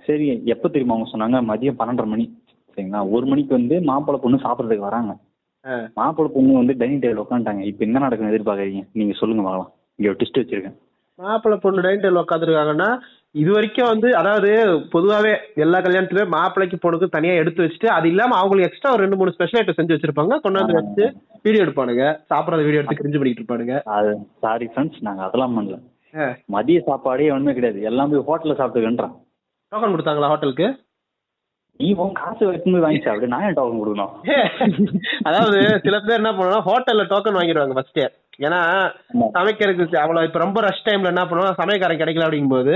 சரி எப்ப தெரியுமா அவங்க சொன்னாங்க? மதியம் பன்னெண்டரை மணி. சரிங்களா? ஒரு மணிக்கு வந்து மாப்பிள்ளை பொண்ணு சாப்பிட்றதுக்கு வராங்க. ஆ. மாப்பிள்ளை பொண்ணு வந்து டைனிங் டேபிள் உட்காந்துட்டாங்க. இப்போ என்ன நடக்குன்னு எதிர்பார்க்கறீங்க? நீங்க சொல்லுங்க பார்க்கலாம். இங்க ஒரு டிஸ்ட் வச்சிருக்கேன். மாப்பிள்ளை பொண்ணு டைனிங் டேபிள் உட்காந்துருக்காங்கன்னா இது வரைக்கும் வந்து அதாவது பொதுவாவே எல்லா கல்யாணத்துலயும் மாப்பிள்ளைக்கு பொண்ணுக்கு தனியா எடுத்து வச்சுட்டு அது இல்லாம அவங்களுக்கு எக்ஸ்ட்ரா ஒரு ரெண்டு மூணு ஸ்பெஷல் ஐட்டம் செஞ்சு வச்சிருப்பாங்க. கொண்டாந்து வச்சு வீடியோ எடுப்பானுங்க. சாப்பிடாத வீடியோ எடுத்து கிரிஞ்சு பண்ணிட்டு இருப்பானுங்க. அது சாரி ஃப்ரெண்ட்ஸ் நாங்க அதெல்லாம் பண்ணல. மதிய சாப்பாடே ஒண்ணுமே கிடையாது. எல்லாம் ஹோட்டல்ல சாப்பிட்டுக்கன்றான் டோக்கன் கொடுத்தாங்களா ஹோட்டலுக்கு நீ உன் காசு போய் வாங்கி சாப்பிடு நான் டோக்கன் கொடுக்கணும்? அதாவது சில பேர் என்ன பண்ணுவாங்க ஹோட்டல்ல டோக்கன் வாங்கிடுவாங்க ஃபர்ஸ்ட் ஏன்னா. சமைக்கிறதுக்கு அவ்வளவு இப்ப ரொம்ப ரஷ் டைம்ல என்ன பண்ணுவாங்க சமையக்காரன் கிடைக்கல அப்படிங்கும்போது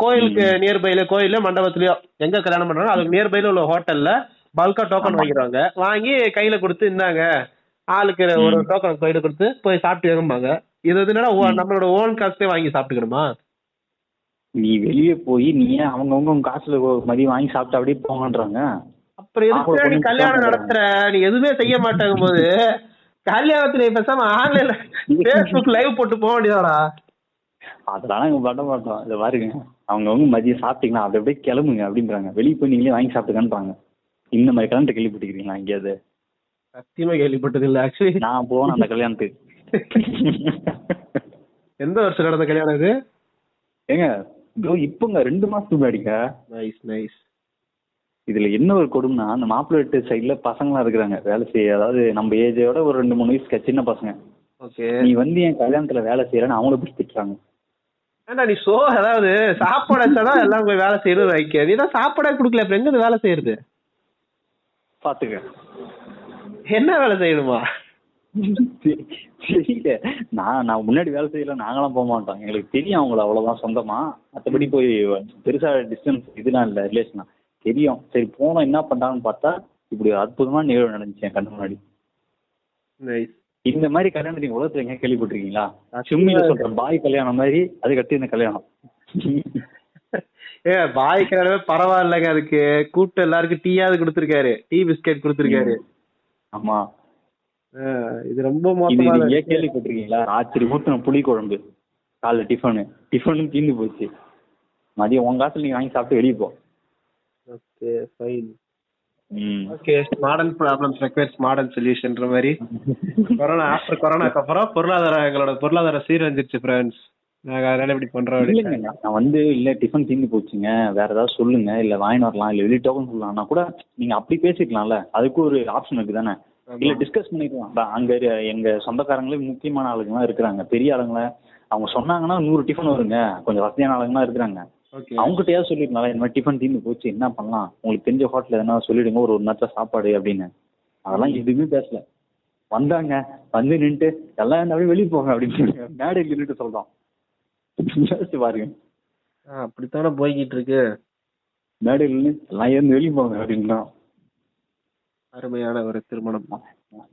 கோயிலுக்கு நியர்பைல கோயில்ல மண்டபத்திலயோ எங்க கல்யாணம் பண்றாங்க அதுக்கு நியர்பைல உள்ள ஹோட்டல்ல பல்கா டோக்கன். வாங்கிடுவாங்க. வாங்கி கையில கொடுத்து இந்தாங்க ஆளுக்கு ஒரு டோக்கன் கையில கொடுத்து போய் சாப்பிட்டு வாங்குவாங்க இது என்னன்னா நம்மளோட ஓன் காசே வாங்கி சாப்பிட்டுக்கணுமா? நீ வெளியே போய் நீ அவங்கவுங்க உங்க காசுல மதியம் வாங்கி சாப்பிட்டு அப்படியே போங்கன்றாங்க? அப்புறம் எதுக்கு நீ கல்யாணம் நடத்துற? நீ எதுவுமே செய்ய மாட்டாங்க போது கல்யாணத்துல பேசாம ஆன்லைன்ல பேஸ்புக் லைவ் போட்டு போக வேண்டியதாடா. அதெல்லாம் நாங்க பண்ண மாட்டோம் இதை பாருங்க. அவங்கவுங்க மதியம் சாப்பிட்டீங்களா அப்படி அப்படியே கிளம்புங்க அப்படின்றாங்க. வெளியே போய் நீங்களே வாங்கி சாப்பிட்டுக்கன்றாங்க இந்த மாதிரி கல்யாணத்தை கேள்விப்பட்டிருக்கீங்களா? எங்கேயாவது சத்தியமா கேள்விப்பட்டது இல்ல ஆக்சுவலி நான் போனேன் அந்த கல்யாணத்துக்கு. எந்த வருஷம் நடந்த கல்யாணம் இது? ஏங்க இப்போங்க ரெண்டு மாசத்துக்கு முன்னாடிங்க. நைஸ் நைஸ் இதுல என்ன ஒரு கொடுமைனா அந்த மாப்பிள்ளை வீட்டு சைடுல பசங்களாம் இருக்கிறாங்க. வேலை செய்ய அதாவது நம்ம ஏஜோட ஒரு ரெண்டு மூணு வயசுக்கு சின்ன பசங்க. ஓகே. நீ வந்து என் கல்யாணத்துல வேலை செய்யறேன்னு அவங்கள பிடிச்சி திட்டுறாங்க? ஏன்டா நீ சோ அதாவது சாப்பாடு வச்சாதான் எல்லாம் போய் வேலை செய்யறது வைக்க. நீ தான் சாப்பாடே கொடுக்கல அப்புறம் எங்க வேலை செய்யறது? பாத்துக்க. என்ன வேலை செய்யணுமா? தெரியல. நான் நான் முன்னாடி வேலை செய்யல நாங்களாம் போக மாட்டோம். எங்களுக்கு தெரியும் அவங்கள அவ்வளவுதான் சொந்தமா. மற்றபடி போய் பெருசா டிஸ்டன்ஸ் இதெல்லாம் இல்ல ரிலேஷனா தெரியும். சரி போனோம் என்ன பண்றாங்கன்னு பார்த்தா இப்படி அற்புதமான நிகழ்வு நடந்துச்சு என் கண்ணு முன்னாடி. இந்த மாதிரி கல்யாணம் நீங்க உலகத்துல எங்க கேள்விப்பட்டிருக்கீங்களா? சும்மியில சொல்ற பாய் கல்யாணம் மாதிரி அதுக்கடுத்து இந்த கல்யாணம். ஏ பாய் கல்யாணமே பரவாயில்லைங்க அதுக்கு. கூப்பிட்டு எல்லாருக்கும் டீயாவது கொடுத்துருக்காரு. டீ பிஸ்கெட் கொடுத்துருக்காரு. ஆமா. இது ரொம்ப மோசமா ஏன் கேள்விப்பட்டிருக்கீங்களா? ராத்திரி ஊத்துன புளி குழம்பு. காலைல டிஃபனு டிஃபனும் தீர்ந்து போச்சு. மதியம் உங்க காசுல நீங்க வாங்கி சாப்பிட்டு வெளியே போ. ஃபைன் ம். Okay modern problems requires modern சொல்யூஷன்ற மாதிரி. கொரோனா ஆஃப்டர் கொரோனாக்கு அப்புறம் பொருளாதார எங்களோட பொருளாதார சீரழிஞ்சிருச்சு ஃப்ரெண்ட்ஸ் நாங்க அதனால இப்படி பண்றோம் இல்லைங்க நான் நான் வந்து இல்ல டிஃபன் தீர்ந்து போச்சுங்க. வேற ஏதாவது சொல்லுங்க. இல்ல வாங்கிட்டு வரலாம். இல்ல வெளியே டோக்கன் சொல்லலாம்னா கூட நீங்க அப்படி பேசிக்கலாம்ல. அதுக்கு ஒரு ஆப்ஷன் இருக்கு தானே இல்ல டிஸ்கஸ் பண்ணிக்கலாம். அங்க எங்க சொந்தக்காரங்களே முக்கியமான ஆளுங்கலாம் இருக்கிறாங்க. பெரிய ஆளுங்கள அவங்க சொன்னாங்கன்னா நூறு டிஃபன் வருங்க. கொஞ்சம் வசதியான ஆளுங்கலாம் இருக்கிறாங்க. அவங்ககிட்டயாவது சொல்லிருக்கலாம் இந்த மாதிரி டிஃபன் தீர்ந்து போச்சு என்ன பண்ணலாம்? உங்களுக்கு தெரிஞ்ச ஹோட்டல் எதனா சொல்லிடுங்க ஒரு ஒரு நேரத்தில் சாப்பாடு அப்படின்னு. அதெல்லாம் எதுவுமே பேசல. வந்தாங்க வந்து நின்னுட்டு எல்லாம் என்ன அப்படியே வெளியே போங்க அப்படின்னு மேடையில் நின்றுட்டு சொல்றோம். யோசிச்சு பாருங்க. அப்படித்தானே போய்கிட்டு இருக்கு. மேடையில் எல்லாம் ஏந்து வெளியே போங்க அப்படின்னா அருமையான ஒரு திருமணம்.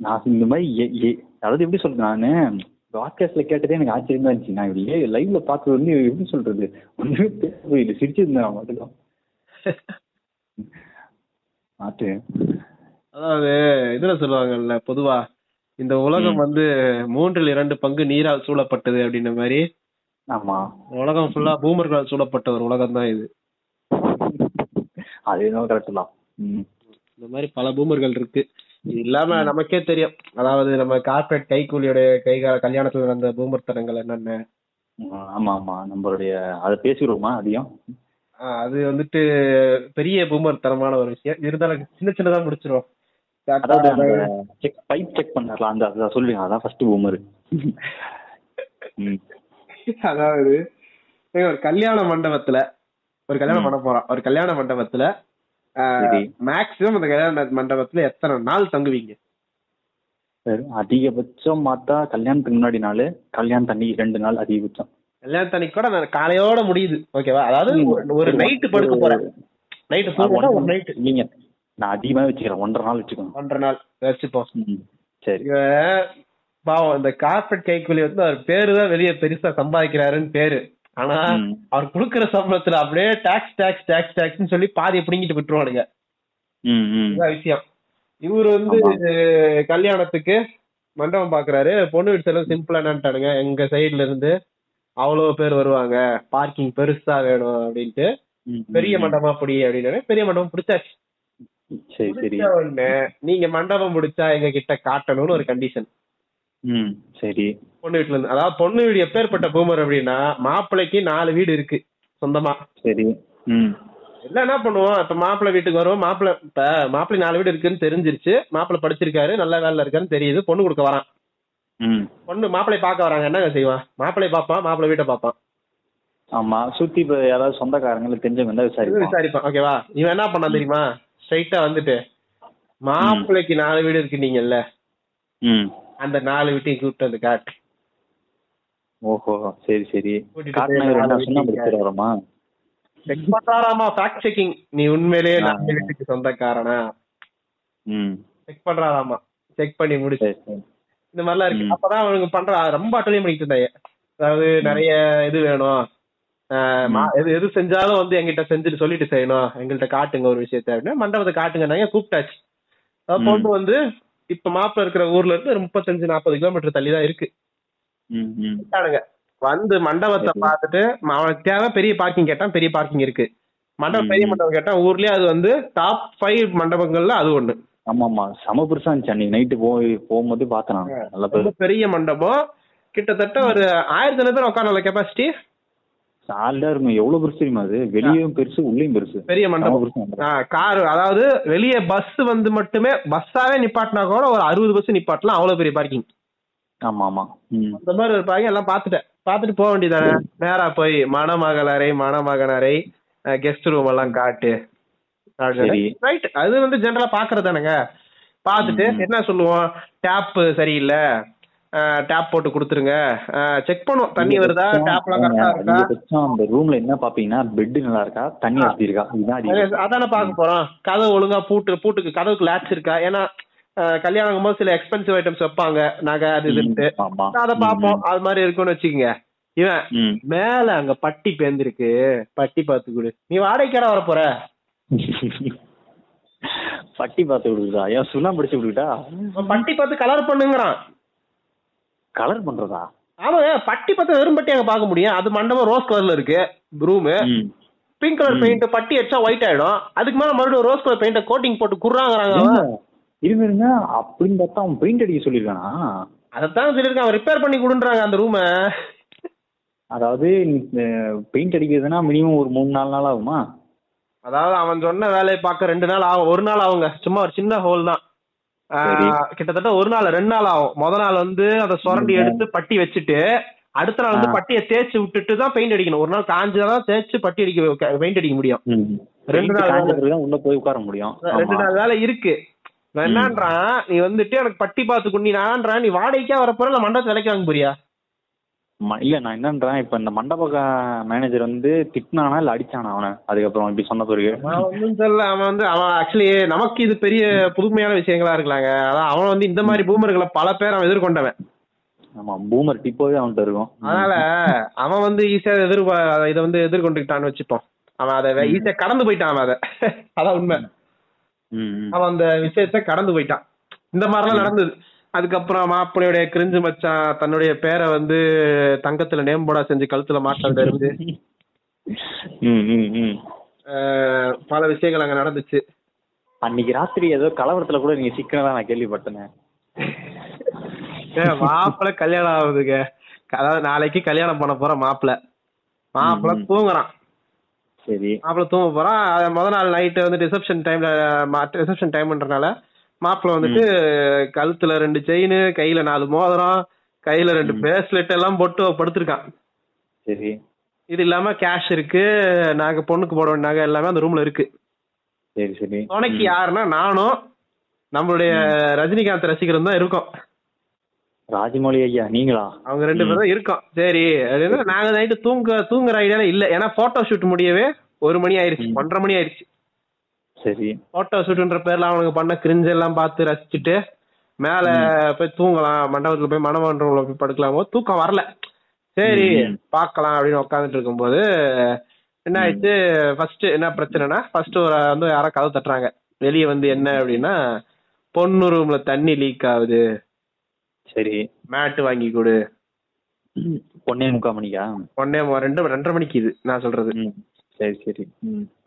நான் இந்த மாதிரி அதாவது எப்படி சொல்றது நானு பாட்காஸ்ட்ல கேட்டதே எனக்கு ஆச்சரியமா இருந்துச்சு. நான் இப்படி லைவ்ல பார்த்தது வந்து எப்படி சொல்றது? பேச போயிட்டு சிரிச்சிருந்தேன் மட்டும் பார்த்து அதாவது இதுல சொல்லுவாங்கல்ல பொதுவா இந்த உலகம் வந்து மூன்றில் இரண்டு பங்கு நீரால் சூழப்பட்டது அப்படின்ற மாதிரி. ஆமா. உலகம் ஃபுல்லா பூமர்களால் சூழப்பட்ட ஒரு உலகம் தான் இது. அது என்னவோ கரெக்ட் தான். இந்த மாதிரி பல பூமர்கள் இருக்கு. இது இல்லாம நமக்கே தெரியும். அதாவது நம்ம கார்பரேட் கைக்கூலியோட கை கல்யாணத்துல நடந்த பூமர்த்தனங்கள் என்னென்ன. ஆமா ஆமா நம்மளுடைய அதை பேசிடுவோமா அதையும் ஆஹ் அது வந்துட்டு பெரிய பூமர்த்தனமான ஒரு விஷயம். இருந்தாலும் சின்ன சின்னதா முடிச்சிருவோம். செக் பைப் செக் பண்ணார்ல அந்த அதை சொல்லுங்க. அதான் ஃபர்ஸ்ட் பூமர். அதாவது ஒரு கல்யாண மண்டபத்துல ஒரு கல்யாணம். பண்ண போறோம். ஒரு கல்யாண மண்டபத்துல மேக்சிமம் அந்த கல்யாண மண்டபத்துல எத்தனை நாள் தங்குவீங்க? சரி, அதிகபட்சம் பார்த்தா கல்யாணத்துக்கு முன்னாடி நாள் கல்யாணம் தண்ணி ரெண்டு நாள் அதிகபட்சம். கல்யாணத்தன்னைக்கு கூட நான் காலையோட முடியுது. ஓகேவா அதாவது. ஒரு- நைட்டு படுக்க போறேன். நைட்டு தூங்க ஒரு நைட்டு இல்லைங்க. நான் அதிகமாக வச்சுக்கிறேன். ஒன்றரை நாள் வச்சுக்கோங்க. ஒன்றரை நாள். வச்சுப்போம் சரி. பாவம் இந்த கார்பரேட் கைக்கூலி வந்து அவர் பேரு தான் வெளியே பெருசா சம்பாதிக்கிறாருன்னு பேரு. ஆனா. அவர் கொடுக்குற சம்பளத்துல அப்படியே டாக்ஸ் டாக்ஸ் டாக்ஸ் டாக்ஸ்னு சொல்லி பாதியை பிடிங்கிட்டு விட்டுருவானுங்க. விஷயம். இவர் வந்து கல்யாணத்துக்கு மண்டபம் பாக்குறாரு. பொண்ணு வீட்டு செலவு சிம்பிளா என்னன்ட்டானுங்க. எங்க சைடுல இருந்து அவ்வளவு பேர் வருவாங்க. பார்க்கிங் பெருசா வேணும் அப்படின்ட்டு. பெரிய. மண்டபமா பிடி அப்படின்னு பெரிய மண்டபம் பிடிச்சாச்சு. சரி சரி. நீங்க மண்டபம் பிடிச்சா எங்க கிட்ட காட்டணும்னு ஒரு கண்டிஷன் சரி. பொண்ணு வீட்டுல இருந்து அதாவது பொண்ணு வீடு எப்பேற்பட்ட பூமர் அப்படின்னா மாப்பிள்ளைக்கு நாலு வீடு இருக்கு சொந்தமா. சரி. இல்ல என்ன பண்ணுவோம்? இப்ப மாப்பிள்ளை வீட்டுக்கு வருவோம். மாப்பிள்ளை இப்ப மாப்பிள்ளை நாலு வீடு இருக்குன்னு தெரிஞ்சிருச்சு. மாப்பிள்ளை படிச்சிருக்காரு நல்ல வேலையில இருக்காருன்னு தெரியுது. பொண்ணு கொடுக்க வரான். பொண்ணு மாப்பிள்ளை பார்க்க வராங்க. என்னங்க செய்வான்? மாப்பிள்ளை பார்ப்பான் மாப்பிள்ளை வீட்டை பார்ப்பான். ஆமா. சுத்தி இப்ப யாராவது சொந்தக்காரங்களை தெரிஞ்சவங்க இருந்தா விசாரிப்பான். ஓகேவா? இவன் என்ன பண்ணான் தெரியுமா? ஸ்ட்ரைட்டா வந்துட்டு மாப்பிள்ளைக்கு நாலு வீடு இருக்கு நீங்கல்ல அந்த நாலு வீட்டையும் கூப்பிட்டு வந்து காட்டு. ஓஹோ சரி சரி. பண்றாராமா ஃபேக்ட் செக்கிங் நீ உண்மையிலேயே. நாலு வீட்டுக்கு சொந்தக்காரனா? செக் பண்றாராமா? செக் பண்ணி முடிச்சு. இந்த மாதிரிலாம் இருக்கு. அப்பதான் அவனுக்கு பண்ற. ரொம்ப அட்டலியம் பண்ணிட்டு இருந்தாங்க அதாவது நிறைய இது வேணும். எது எது செஞ்சாலும் வந்து எங்கிட்ட செஞ்சுட்டு சொல்லிட்டு செய்யணும். எங்கள்கிட்ட காட்டுங்க ஒரு விஷயத்த அப்படின்னு. மண்டபத்தை காட்டுங்க கூப்பிட்டாச்சு. அதாவது ம். பொண்ணு வந்து இப்ப மாப்பிள்ள இருக்கிற ஊர்ல இருந்து முப்பத்தஞ்சு நாற்பது கிலோமீட்டர் தள்ளி தான் இருக்கு. கூப்பிட்டானுங்க வந்து மண்டபத்தை. பார்த்துட்டு அவனுக்கு தேவை பெரிய பார்க்கிங் கேட்டான் பெரிய பார்க்கிங் இருக்கு. மண்டபம் பெரிய. மண்டபம் கேட்டான் ஊர்லயே அது வந்து டாப் ஃபைவ் மண்டபங்கள்ல அது ஒண்ணு. ஆமா ஆமா செம பெருசா இருந்துச்சு அன்னைக்கு நைட்டு போய் போகும்போது பார்த்தேன் நல்ல பெரிய மண்டபம். கிட்டத்தட்ட ஒரு ஆயிரத்தி ஐநூறு பேர் உட்காரல கெப்பாசிட்டி சாலிடா இருக்கும். எவ்வளவு பெருசு தெரியுமா அது? வெளியும் பெருசு உள்ளேயும் பெருசு. பெரிய மண்டபம். கார் அதாவது வெளியே பஸ் வந்து மட்டுமே பஸ்ஸாவே நிப்பாட்டினா கூட ஒரு அறுபது பஸ் நிப்பாட்டலாம். அவ்வளவு பெரிய பார்க்கிங் ஆமா ஆமா அந்த மாதிரி பார்க்கிங் எல்லாம் பார்த்துட்டேன். பார்த்துட்டு போக வேண்டியதானே நேரா போய் மணமகள் அறை மணமகன் அறை கெஸ்ட் ரூம் எல்லாம் காட்டு. ரைட் அது வந்து ஜென்ரலா பாக்குறது தானேங்க. பார்த்துட்டு. என்ன சொல்லுவோம்? டேப் சரியில்லை. டேப் போட்டு கொடுத்துருங்க. செக் பண்ணுவோம். தண்ணி வருதா? டேப்லாம் கரெக்டா இருக்கா? அந்த ரூம்ல என்ன பாப்பீங்கன்னா பெட் நல்லா இருக்கா? தண்ணி வசதி இருக்கா? அதானே பார்க்க போறோம். கதவு ஒழுங்கா பூட்டு பூட்டுக்கு கதவுக்கு லேட்ச் இருக்கா? ஏன்னா கல்யாணம் போது சில எக்ஸ்பென்சிவ் ஐட்டம்ஸ் வைப்பாங்க நகை அது இதுன்ட்டு அதை பார்ப்போம். அது மாதிரி இருக்கும்னு வச்சுக்கோங்க. இவன். மேல அங்க பட்டி பேந்திருக்கு. பட்டி பார்த்து கொடு. நீ வாடகைக்கடை வர போற? பட்டி பார்த்து விடுதா ஏன் சுண்ணாம்பு படிச்சு விடுதா பட்டி பார்த்து கலர் பண்ணுங்கிறான். கலர் பண்றதா? ஆமாங்க பட்டி பார்த்து வெறும் பட்டி அங்க பார்க்க முடியும். அது மண்டபம் ரோஸ் கலர்ல இருக்கு. ரூமு. Pink colour. பெயிண்ட் பட்டி அடிச்சா ஒயிட் ஆயிடும். அதுக்கு மேல மறுபடியும் ரோஸ் கலர் பெயிண்ட் கோட்டிங் போட்டு குடுறாங்கறாங்க என்ன? இருங்க அப்படின்னு பார்த்தா அவன் பெயிண்ட் அடிக்க சொல்லியிருக்கானா? அதைத்தான் சொல்லியிருக்கான். ரிப்பேர் பண்ணி கொடுன்றாங்க அந்த ரூமை அதாவது பெயிண்ட் அடிக்கிறதுனா மினிமம் ஒரு மூணு நாலு நாள் ஆகுமா? அதாவது அவன் சொன்ன வேலையை பார்க்க ரெண்டு நாள் ஆகும். ஒரு நாள் ஆகுங்க. சும்மா ஒரு சின்ன ஹோல் தான். கிட்டத்தட்ட ஒரு நாள் ரெண்டு நாள் ஆகும். முத நாள் வந்து அதை சுரண்டி. எடுத்து பட்டி வச்சுட்டு அடுத்த நாள் வந்து. பட்டியை தேய்ச்சி விட்டுட்டு தான் பெயிண்ட் அடிக்கணும். ஒரு நாள் காஞ்சாதான் தேய்ச்சி பட்டி அடிக்க பெயிண்ட் அடிக்க முடியும். ரெண்டு நாள் உள்ள போய் உட்கார முடியும். ரெண்டு. நாள் வேலை இருக்கு. ம். என்னன்றான் நீ வந்துட்டு எனக்கு பட்டி பார்த்து குண்டி நான்றான் நீ வாடகைக்கா வரப்போற இல்ல மண்டபத்தை விலைக்கு வாங்க போறியா? இல்ல நான் என்னன்றேன் இப்ப இந்த மண்டப மேனேஜர் வந்து திட்டினானா இல்ல அடிச்சானா அவனை? அதுக்கப்புறம் இப்படி சொன்ன பிறகு. ஒன்றும் தெரியல அவன் வந்து அவன் ஆக்சுவலி நமக்கு இது பெரிய புதுமையான விஷயங்களா இருக்கலாங்க அதான் அவன் வந்து இந்த மாதிரி பூமர்களை பல பேர் அவன் எதிர்கொண்டவன். ஆமா பூமர் டிப்போவே அவன்கிட்ட இருக்கும். அதனால அவன் வந்து ஈஸியா எதிர் இதை வந்து எதிர்கொண்டுக்கிட்டான்னு வச்சுப்போம். அவன் அதை ஈஸியா கடந்து போயிட்டான் அவன் அதை. அதான் உண்மை. அவன் அந்த விஷயத்த கடந்து போயிட்டான். இந்த மாதிரிலாம் நடந்தது. அதுக்கப்புறம் மாப்பிள்ளையுடைய கிரிஞ்சு மச்சான் தன்னுடைய பேரை வந்து தங்கத்துல நேம்போடா செஞ்சு கழுத்துல மாட்டதுல இருந்து ம், ம், ம். அஹ், பல விஷயங்கள் அங்க நடந்துச்சு. அன்னைக்கு ராத்திரி ஏதோ கலவரத்துல கூட நீங்க சிக்கனதா நான் கேள்விப்பட்டேன். மாப்பிள்ளை கல்யாணம் ஆகுதுங்க. அதாவது நாளைக்கு கல்யாணம் பண்ண போற மாப்பிள்ளை. மாப்பிள்ளை. தூங்குறான். சரி. மாப்பிள்ளை தூங்க போறான் முத நாள் நைட்டு வந்து ரிசப்ஷன் டைம்ல ரிசப்ஷன் டைம்ன்றனால மாப்பிள்ளை வந்துட்டு கழுத்துல ரெண்டு செயின் கையில நாலு மோதிரம் கையில ரெண்டு. பிரேஸ்லெட் எல்லாம் போட்டு படுத்திருக்கான். சரி. இது இல்லாம கேஷ் இருக்கு. நாங்க பொண்ணுக்கு போட வேண்டிய நகை எல்லாமே அந்த ரூம்ல இருக்கு. சரி சரி. துணைக்கு ம். யாருன்னா நானும். நம்மளுடைய ரஜினிகாந்த் ரசிகரும் தான் இருக்கோம். ராஜமௌழி ஐயா நீங்களா? அவங்க ரெண்டு. பேரும் இருக்கோம். சரி நாங்க நைட்டு தூங்க தூங்குற ஐடியால இல்ல. ஏன்னா போட்டோ ஷூட் முடியவே ஒரு மணி ஆயிருச்சு. ஒன்றரை மணி ஆயிருச்சு. சரி. போட்டோ ஷூட்ன்ற பேர்ல அவனுக்கு பண்ண கிரிஞ்சு எல்லாம் பார்த்து ரசிச்சுட்டு மேல போய் தூங்கலாம் மண்டபத்துல போய் மணமன்றம்ல போய் படுக்கலாம் போது தூக்கம் வரல. சரி. பார்க்கலாம் அப்படின்னு உட்காந்துட்டு இருக்கும்போது என்ன ஆயிடுச்சு? ஃபர்ஸ்ட் என்ன பிரச்சனைனா ஃபர்ஸ்ட் ஒரு வந்து யாரோ கதவு தட்டுறாங்க. வெளியே வந்து என்ன அப்படின்னா பொண்ணு ரூம்ல தண்ணி லீக் ஆகுது. சரி மேட் வாங்கி கொடு. பொன்னே முக்கால் மணிக்கா? ஒன்னே ரெண்டு ரெண்டரை மணிக்கு இது நான் சொல்றது. சரி சரி.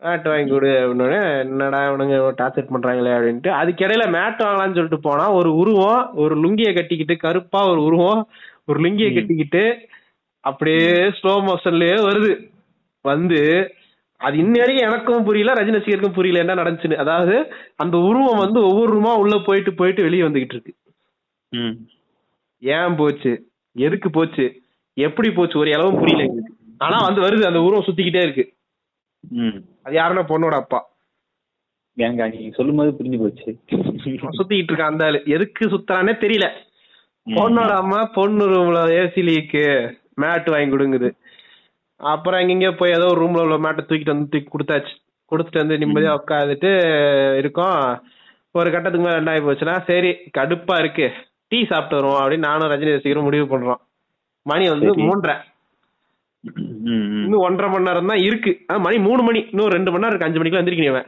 மேட் வாங்கி கொடு அப்படின்னு என்னடா இவனுங்க டார்ச்சர் பண்றாங்களே அப்படின்ட்டு அதுக்கு இடையில மேட் வாங்கலாம்னு சொல்லிட்டு போனா ஒரு உருவம் ஒரு லுங்கிய கட்டிக்கிட்டு கருப்பா ஒரு உருவம் ஒரு லுங்கிய. கட்டிக்கிட்டு அப்படியே ஸ்லோ மோஷன்லயே வருது. வந்து அது இன்ன வரைக்கும் எனக்கும் புரியல ரஜினி ரசிகருக்கும் புரியல என்ன நடந்துச்சுன்னு. அதாவது அந்த உருவம் வந்து ஒவ்வொரு ரூமா உள்ள போயிட்டு போயிட்டு வெளியே வந்துகிட்டு இருக்கு. ஏன் போச்சு? எதுக்கு போச்சு? எப்படி போச்சு? ஒரு இளவும் புரியல எங்களுக்கு. ஆனா வந்து வருது அந்த உருவம் சுத்திக்கிட்டே இருக்கு. அது யாருன்னா? பொண்ணோட அப்பா. ஏங்க நீங்க சொல்லும்போது புரிஞ்சு போச்சு. சுத்திக்கிட்டு இருக்கான் அந்த ஆளு. எதுக்கு சுத்துறானே தெரியல. பொண்ணோட அம்மா பொண்ணு ரூம்ல ஏசி லீக்கு மேட் வாங்கி கொடுங்குது. அப்புறம் எங்கெங்கயோ போய் ஏதோ ஒரு ரூம்ல உள்ள மேட்டை தூக்கிட்டு வந்து தூக்கி கொடுத்தாச்சு. கொடுத்துட்டு வந்து நிம்மதியா உட்காந்துட்டு இருக்கோம். ஒரு கட்டத்துக்கு மேல ஆகி போச்சுன்னா சரி கடுப்பா இருக்கு. டீ சாப்பிட்டு வருவோம் அப்படின்னு நானும் ரஜினி ரசிகரும் முடிவு பண்றோம். மணி வந்து. மூன்றரை. இன்னும் ஒன்றரை மணி நேரம் தான் இருக்கு. மணி மூணு மணி. இன்னும் ரெண்டு மணி நேரம் இருக்கு. அஞ்சு மணிக்கு எந்திரிக்கணும் இவன்.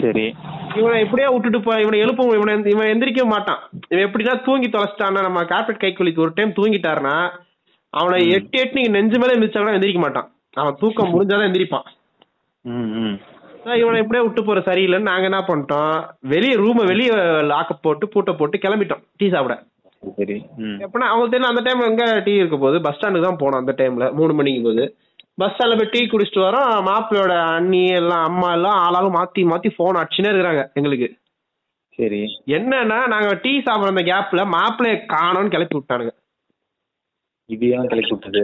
சரி. இவனை இப்படியே விட்டுட்டு போ இவனை எழுப்பும் இவனை இவன் எந்திரிக்க மாட்டான். இவன் எப்படின்னா தூங்கி தொலைச்சிட்டான்னா நம்ம கார்பெட் கைக்குலிக்கு ஒரு டைம் தூங்கிட்டாருன்னா அவனை எட்டு எட்டு நீங்க நெஞ்சு மேல எந்திரிச்சா கூட எந்திரிக்க மாட்டான். அவன் தூக்கம் முடிஞ்சாதான் எந்திரிப்பான். இவனை இப்படியே விட்டு போற சரியில்லைன்னு நாங்க என்ன பண்ணிட்டோம்? வெளியே ரூமை வெளியே லாக்க போட்டு பூட்டை போட்டு கிளம்பிட்டோம். டீ சாப்பிட. சரி, எப்படின்னா அவங்களுக்கு தெரியல அந்த டைம் எங்க டீ இருக்க போது பஸ் ஸ்டாண்டுக்கு தான் போனோம் அந்த டைம்ல மூணு மணிக்கு போது பஸ் ஸ்டாண்ட்ல போய் டீ குடிச்சிட்டு வரோம். மாப்பிள்ளையோட அண்ணி எல்லாம் அம்மா எல்லாம் ஆளாலும் மாத்தி மாத்தி போன் அடிச்சுனே இருக்கிறாங்க எங்களுக்கு. சரி. என்னன்னா நாங்க டீ சாப்பிடுற அந்த கேப்ல மாப்பிள்ளைய காணோம்னு கிளப்பி விட்டானுங்க. இது ஏன் கிளப்பி விட்டது?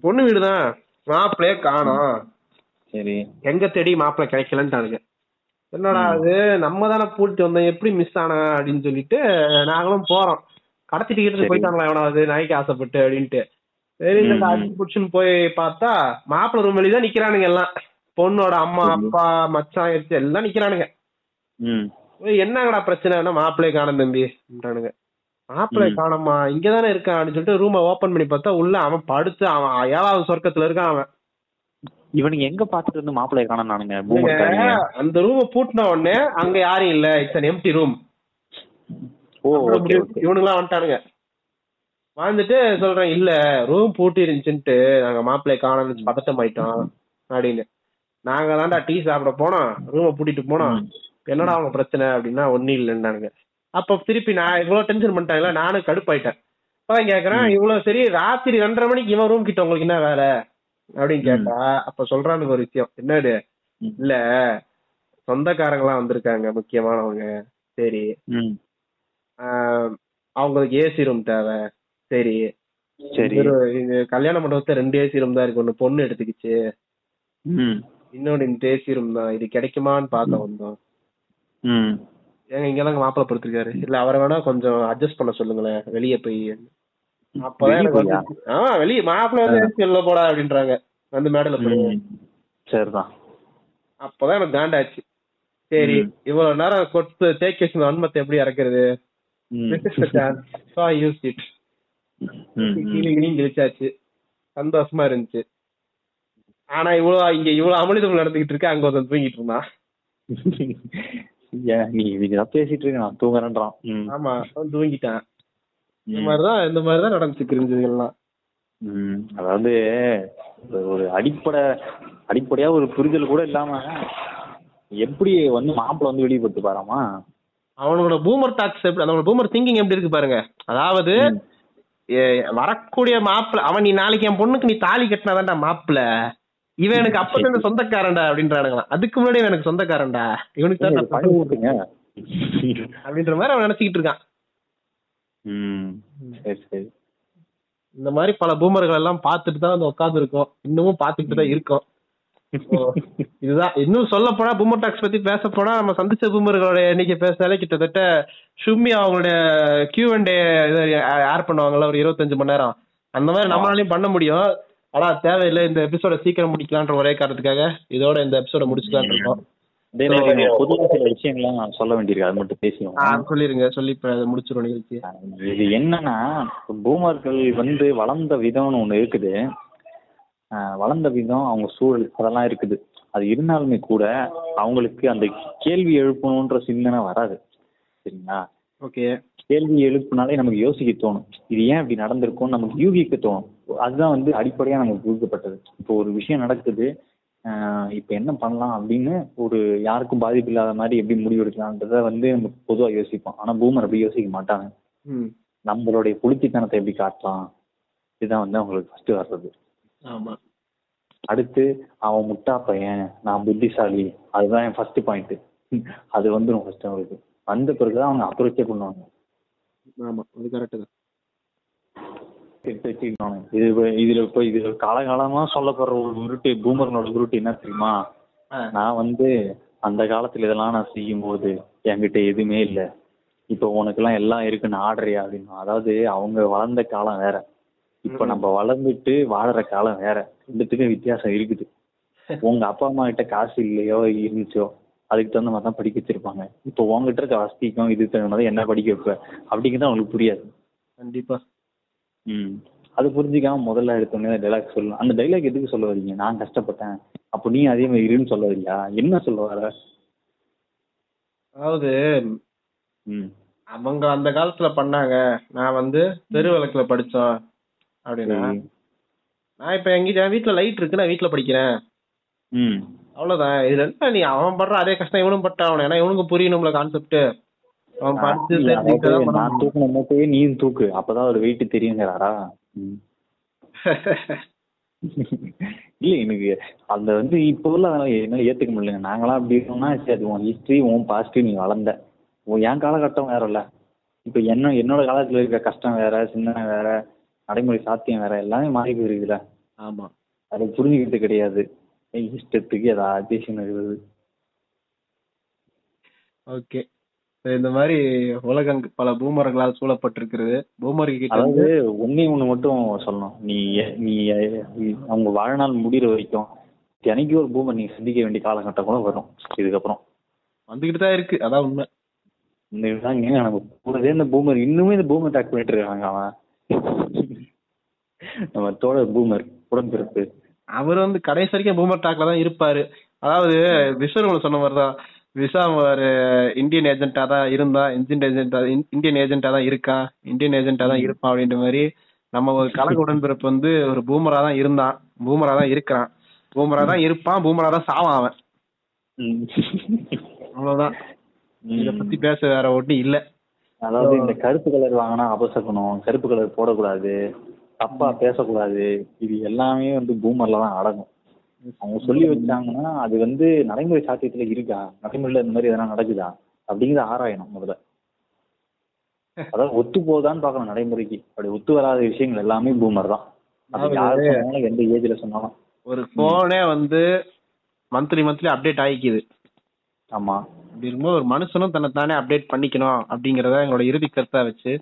பொண்ணு வீடுதான். மாப்பிள்ளைய காணோம். சரி. எங்க தேடி மாப்பிள்ளை கிடைக்கலன்ட்டானுங்க என்னடா அது? நம்ம தானே பூட்டிட்டு வந்தோம். எப்படி மிஸ் ஆனா அப்படின்னு சொல்லிட்டு நாங்களும் போறோம். கடத்திட்டு கிட்டு. போயிட்டாங்களா எவனாவது நாய்க்கு ஆசைப்பட்டு அப்படின்ட்டு. சரி இந்த. அடிச்சு புடிச்சுன்னு போய் பார்த்தா மாப்பிள்ளை ரூம் வெளியே தான் நிக்கிறானுங்க எல்லாம். பொண்ணோட அம்மா. அப்பா மச்சான் எடுத்து எல்லாம் நிக்கிறானுங்க. என்னங்கடா பிரச்சனை? மாப்பிள்ளைய காணும் தம்பின்றானுங்க மாப்பிள்ளை ம். காணோமா? இங்கதானே இருக்கான் அப்படின்னு சொல்லிட்டு ரூமை ஓபன் பண்ணி பார்த்தா உள்ள அவன் படுத்து அவன் ஏழாவது சொர்க்கத்துல இருக்கான் அவன். இவனுங்க எங்க பாத்துட்டு இருந்து மாப்பிள்ளைய காணோம் நானுங்க அந்த ரூமை பூட்டின உடனே அங்க யாரும் இல்ல. இட்ஸ் அன் எம்டி ரூம் ஓ இவனுங்களாம் வந்துட்டானுங்க. வந்துட்டு சொல்றேன் இல்ல ரூம் பூட்டி இருந்துச்சுன்ட்டு நாங்க மாப்பிள்ளை காணோம்னு பதட்டம் ஆயிட்டோம் அப்படின்னு. நாங்க தான்டா டீ சாப்பிட போனோம் ரூமை பூட்டிட்டு போனோம். என்னடா அவங்க பிரச்சனை அப்படின்னா ஒன்னும் இல்லைன்னானுங்க அப்ப திருப்பி நான் இவ்வளவு டென்ஷன் பண்ணிட்டாங்களா நானும் கடுப்பாயிட்டேன். அப்பதான் கேக்குறேன் இவ்வளவு சரி ராத்திரி ரெண்டரை மணிக்கு இவன் ரூம் கிட்ட உங்களுக்கு என்ன வேலை? அப்படின்னு கேட்டா அப்ப சொல்றானுங்க ஒரு விஷயம். என்னது? ம். இல்ல சொந்தக்காரங்களாம் வந்திருக்காங்க முக்கியமானவங்க. சரி. அவங்களுக்கு ஏசி ரூம் தேவை. சரி. சரி. கல்யாண மண்டபத்துல ரெண்டு ஏசி ரூம் தான் இருக்கு. ஒண்ணு பொண்ணு எடுத்துக்கிச்சு. இன்னொன்னு இந்த ஏசி ரூம் தான். இது கிடைக்குமான்னு பார்க்க வந்தோம். ஏங்க இங்கதாங்க மாப்பிள்ளை படுத்திருக்காரு இல்ல அவரை வேணா கொஞ்சம் அட்ஜஸ்ட் பண்ண சொல்லுங்களேன். வெளியே போய் அப்பதான் எனக்கு வந்து வெளியே மாப்பிள்ளை வந்து போடா அப்படின்றாங்க. வந்து மேடல ம். சரிதான். அப்பதான் எனக்கு காண்டாச்சு சரி. இவ்வளவு நேரம் கொட்டு தேக்கி வச்சு வன்மத்தை எப்படி இறக்குறது ம். கீழிங்களையும் கிழிச்சாச்சு. சந்தோஷமா இருந்துச்சு. ஆனா இவ்வளவு இங்க இவ்வளவு அமளிதம் நடந்துகிட்டு இருக்கு அங்க ஒருத்தன் தூங்கிட்டு இருந்தான். நீ பேசிட்டு இருக்க நான் தூங்குறேன்றான். ஆமா தூங்கிட்டான். இந்த. மாதிரிதான் இந்த மாதிரிதான் நடந்துச்சு கிரிஞ்சதுகள்லாம். அதாவது ஒரு- அடிப்படை அடிப்படையா ஒரு புரிதல் கூட இல்லாம எப்படி வந்து மாப்பிள்ளை வந்து வெளியே போட்டு பாராமா? அவனோட பூமர் டாக்ஸ் எப்படி அவனோட பூமர் திங்கிங் எப்படி இருக்கு பாருங்க. அதாவது வரக்கூடிய மாப்பிள்ள அவன் நீ நாளைக்கு என் பொண்ணுக்கு நீ தாலி கட்டினாதான்டா மாப்பிள்ள இவன் எனக்கு அப்பதான் இந்த சொந்தக்காரன்டா அப்படின்றானுங்களாம். அதுக்கு முன்னாடி எனக்கு சொந்தக்காரன்டா. இவனுக்கு தான் அப்படின்ற மாதிரி அவன் நினைச்சுக்கிட்டு இருக்கான். சரி சரி. இந்த மாதிரி பல பூமர்கள் எல்லாம் பார்த்துட்டு தான் வந்து உட்கார்ந்து இருக்கோம். இன்னமும் பார்த்துட்டு தான் இருக்கோம். இதுதான். இன்னும் சொல்ல போனா பூமர் டாக்ஸ் பத்தி பேச போனா நம்ம சந்திச்ச பூமர்களோட எண்ணிக்கை பேசினாலே கிட்டத்தட்ட ஷும்மி அவங்களுடைய கியூ அண்ட் ஏர் பண்ணுவாங்கல்ல ஒரு இருபத்தஞ்சு மணி நேரம். அந்த மாதிரி நம்மளாலையும் பண்ண முடியும். ஆனா தேவையில்லை இந்த எபிசோட சீக்கிரம் முடிக்கலான்ற ஒரே காரணத்துக்காக இதோட இந்த எபிசோட முடிச்சுதான் இருக்கோம். அதே மாதிரி பொதுவாக சில விஷயங்கள்லாம் சொல்ல வேண்டியிருக்கு. அது மட்டும் பேசிடுவோம். ஆ, சொல்லிருங்க. சொல்லி முடிச்சிரும் நிகழ்ச்சி இது என்னன்னா பூமர்கள் வந்து வளர்ந்த விதம்னு ஒண்ணு இருக்குது. வளர்ந்த விதம் அவங்க சூழல் அதெல்லாம் இருக்குது. அது இருந்தாலுமே கூட அவங்களுக்கு அந்த கேள்வி எழுப்பணுன்ற சிந்தனை வராது. சரிங்களா? ஓகே. கேள்வி எழுப்புனாலே நமக்கு யோசிக்க தோணும். இது ஏன் இப்படி நடந்திருக்கும்னு நமக்கு யூகிக்க தோணும். அதுதான் வந்து அடிப்படையா நமக்கு கொடுக்கப்பட்டது. இப்போ ஒரு விஷயம் நடக்குது. இப்போ என்ன பண்ணலாம் அப்படின்னு ஒரு யாருக்கும் பாதிப்பு இல்லாத மாதிரி எப்படி முடிவெடுக்கலான்றத வந்து நம்ம பொதுவா யோசிப்போம். ஆனா பூமர் அப்படி யோசிக்க மாட்டாங்க. நம்மளுடைய புளித்தித்தனத்தை எப்படி காட்டலாம்? இதுதான் வந்து அவங்களுக்கு ஃபர்ஸ்ட் வர்றது. அடுத்து அவன் முட்டா பையன் நான் புத்திசாலி. அதுதான் என் ஃபர்ஸ்ட் பாயிண்ட் அது வந்துடும் ஃபர்ஸ்ட் அவங்களுக்கு. வந்த பிறகுதான் அவங்க அப்ரோச்சே பண்ணுவாங்க ஆமா அது கரெக்ட் தான். இது இப்ப- இதுல இப்போ இது காலகாலமா சொல்லப்படுற ஒரு உருட்டு பூமரனோட உருட்டு என்ன தெரியுமா. நான் வந்து அந்த காலத்துல இதெல்லாம் நான் செய்யும் போது என்கிட்ட எதுவுமே இல்ல. இப்போ உனக்கெல்லாம் எல்லாம் இருக்குன்னு ஆடுறியா அப்படின்னு. அதாவது அவங்க வளர்ந்த காலம் வேற. இப்ப. நம்ம வளர்ந்துட்டு வாழற காலம் வேற. ரெண்டுத்துக்கும் வித்தியாசம் இருக்குது. உங்க அப்பா அம்மா கிட்ட காசு இல்லையோ இருந்துச்சோ அதுக்கு தகுந்த மாதிரி தான் படிக்க வச்சிருப்பாங்க. இப்போ உங்ககிட்ட இருக்க வசதிக்கும் இது தகுந்த மாதிரி என்ன படிக்க வைப்ப? அப்படிங்கிறது அவங்களுக்கு புரியாது. கண்டிப்பா. அது புரிஞ்சுக்காம முதல்ல எடுத்தோடனே டைலாக் சொல்லலாம் அந்த டைலாக் எதுக்கு சொல்ல வரீங்க நான் கஷ்டப்பட்டேன். அப்போ நீ அதே மாதிரி இருன்னு சொல்ல வரியா என்ன சொல்ல வர? அதாவது ம். அவங்க அந்த காலத்துல பண்ணாங்க. நான் வந்து தெரு விளக்குல படிச்சோம் அப்படின்னா. நான் இப்ப எங்க என் வீட்டுல லைட் இருக்கு நான் வீட்டுல படிக்கிறேன். ம். அவ்வளவுதான். இதுல என்ன நீ அவன் படுற அதே கஷ்டம் இவனும் பட்டான் ஏன்னா இவனுக்கு புரியணும்ல கான்செப்ட் நான். தூக்குன மூட்டையே நீயும் தூக்கு. அப்பதான் ஒரு வெயிட் தெரியுங்கிறாரா. இல்ல எனக்கு அந்த வந்து இப்போ உள்ள என்னால ஏத்துக்க முடியலங்க. நாங்களாம் அப்படி இருக்கோம்னா சரி அது உன் ஹிஸ்டரி உன் பாசிட்டிவ் நீ வளர்ந்த. உன் என் காலகட்டம் வேறல்ல இப்ப என்ன என்னோட காலத்துல இருக்க கஷ்டம் வேற சிந்தனை வேற நடைமுறை சாத்தியம் வேற எல்லாமே மாறி போயிருக்குல்ல ஆமா. அதை புரிஞ்சுக்கிறது கிடையாது. இஷ்டத்துக்கு ஏதாவது இருக்குது ஓகே. இந்த மாதிரி உலகம் பல பூமர்களால் சூழப்பட்டிருக்கிறது. பூமர்கள் அதாவது ஒன்னே ஒண்ணு மட்டும் சொல்லணும். நீ நீ அவங்க வாழ்நாள் முடிகிற வரைக்கும் எனக்கு ஒரு பூமர் நீ சந்திக்க வேண்டிய காலகட்டம் கூட வரும். இதுக்கப்புறம். வந்துகிட்டு தான் இருக்கு. அதான் உண்மை. இந்த இதுதாங்க நம்ம கூடவே இந்த பூமர். இன்னுமே இந்த பூமர் டாக் பண்ணிட்டு இருக்காங்க அவன். நம்ம தோழர் பூமர் உடன்பிறப்பு. அவர் வந்து கடைசி வரைக்கும் பூமர் டாக்ல தான் இருப்பாரு. அதாவது விஸ்வரூபம் சொன்ன மாதிரி விசா ஒரு இந்தியன் ஏஜென்ட்டா தான் இருந்தா இந்தியன் ஏஜென்ட்டா இந்தியன் ஏஜென்ட்டா தான் இருக்கான் இந்தியன் ஏஜென்ட்டா தான் இருப்பான் அப்படின்ற மாதிரி நம்ம ஒரு கலக உடன்பிறப்பு வந்து ஒரு பூமரா தான் இருந்தான் பூமரா தான் இருக்கிறான் பூமரா தான் இருப்பான் பூமரா தான் சாவான் அவன். அவ்வளவுதான் இத. பத்தி பேச வேற ஒண்ணு இல்ல அதாவது இந்த கருப்பு கலர் வாங்கினா அபசகணும் கருப்பு கலர் போடக்கூடாது தப்பா பேசக்கூடாது இது எல்லாமே வந்து பூமர்ல தான் அடங்கும் அவங்க சொல்லி வச்சாங்கன்னா அது வந்து நடைமுறை சாத்தியத்துல இருக்கா? நடைமுறையில இந்த மாதிரி எதனா நடக்குதா? அப்படிங்கிறத ஆராயணும் முதல்ல. அதாவது ஒத்து போதான்னு பார்க்கணும் நடைமுறைக்கு. அப்படி ஒத்து வராத விஷயங்கள் எல்லாமே பூமர் தான். எந்த ஏஜ்ல சொன்னாலும். ஒரு போனே வந்து மந்த்லி மந்த்லி அப்டேட் ஆகிக்குது ஆமா. அப்படி இருக்கும்போது ஒரு மனுஷனும் தன்னை தானே அப்டேட் பண்ணிக்கணும் அப்படிங்கறத எங்களோட இறுதி கருத்தா வச்சு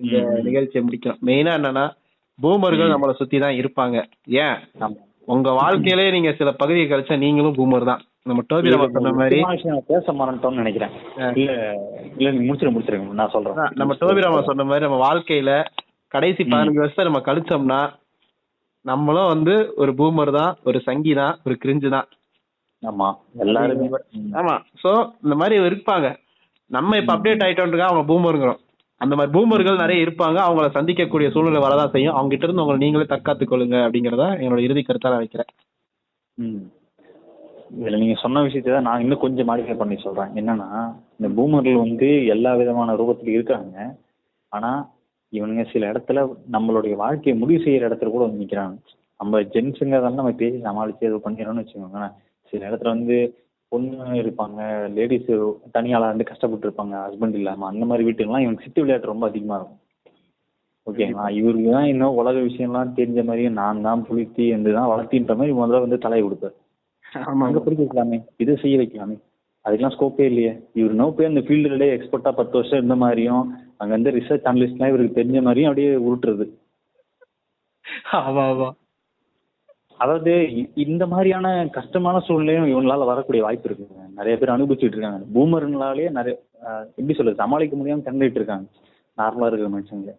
இந்த. நிகழ்ச்சியை முடிக்கணும் மெயினா என்னன்னா பூமர்கள் நம்மளை சுத்தி தான் இருப்பாங்க. ஏன்? ஆமா. உங்க வாழ்க்கையிலே நீங்க சில பகுதியை கழிச்சா நீங்களும் பூமர் தான். நம்ம டோபி நம்ம சொன்ன மாதிரி பேச மறந்துட்டோம்னு நினைக்கிறேன். இல்ல இல்ல நீங்க முடிச்சிருங்க நான் சொல்றேன். நம்ம டோபி ராமா சொன்ன மாதிரி நம்ம வாழ்க்கையில கடைசி பதினஞ்சு வருஷம் நம்ம கழிச்சோம்னா நம்மளும் வந்து ஒரு பூமர் தான் ஒரு சங்கி தான் ஒரு கிரிஞ்சு தான். ஆமா எல்லாருமே. ஆமா சோ இந்த மாதிரி இருப்பாங்க. நம்ம இப்ப அப்டேட் ஆயிட்டோம்ன்றா அவங்க பூமருங்கிறோம் அந்த மாதிரி பூமர்கள் நிறைய இருப்பாங்க. அவங்கள சந்திக்கக்கூடிய சூழ்நிலை வரதான் செய்யும். அவங்க கிட்ட இருந்து உங்களை நீங்களே தற்காத்துக் கொள்ளுங்க அப்படிங்கறத என்னோட இறுதி கருத்தா நான் வைக்கிறேன் ம். இதுல நீங்க சொன்ன விஷயத்தை தான் நான் இன்னும் கொஞ்சம் மாடிஃபை பண்ணி சொல்றேன். என்னன்னா இந்த பூமர்கள் வந்து எல்லா விதமான ரூபத்துல இருக்காங்க. ஆனா இவனுங்க சில இடத்துல நம்மளுடைய வாழ்க்கையை முடிவு செய்யற இடத்துல கூட வந்து நிக்கிறாங்க. நம்ம ஜென்ஸுங்கிறதால நம்ம பேசி சமாளிச்சு இது பண்ணிடணும்னு வச்சுக்கோங்களேன். சில இடத்துல வந்து பொண்ணு இருப்பாங்க லேடிஸ் தனியாளா வந்து கஷ்டப்பட்டு இருப்பாங்க ஹஸ்பண்ட் இல்லாம அந்த மாதிரி வீட்டுக்கெல்லாம் இவங்க சிட்டு விளையாட்டு ரொம்ப அதிகமா இருக்கும். ஓகேங்களா இவருக்கு தான் இன்னும் உலக விஷயம்லாம் தெரிஞ்ச மாதிரியும் நான் தான் புளித்தி என்று தான் வளர்த்தின்ற மாதிரி முதல்ல வந்து தலையை கொடுப்பாரு. ஆமா அங்க படிக்க வைக்கலாமே இதை செய்ய வைக்கலாமே. அதுக்கெல்லாம் ஸ்கோப்பே இல்லையே. இவர் நோ போய் அந்த ஃபீல்டுலேயே எக்ஸ்பர்ட்டா பத்து வருஷம் இருந்த மாதிரியும் அங்க வந்து ரிசர்ச் அனலிஸ்ட்லாம் இவருக்கு தெரிஞ்ச மாதிரியும் அப்படியே உருட்டுறது. ஆமா ஆமா. அதாவது இந்த மாதிரியான கஷ்டமான சூழ்நிலையும் இவங்களால வரக்கூடிய வாய்ப்பு இருக்குங்க நிறைய பேர் அனுபவிச்சுட்டு இருக்காங்க. பூமருங்களாலே நிறைய எப்படி சொல்றது சமாளிக்க முடியாம திறந்துட்டு இருக்காங்க. நார்மலா இருக்கிற மனுஷங்க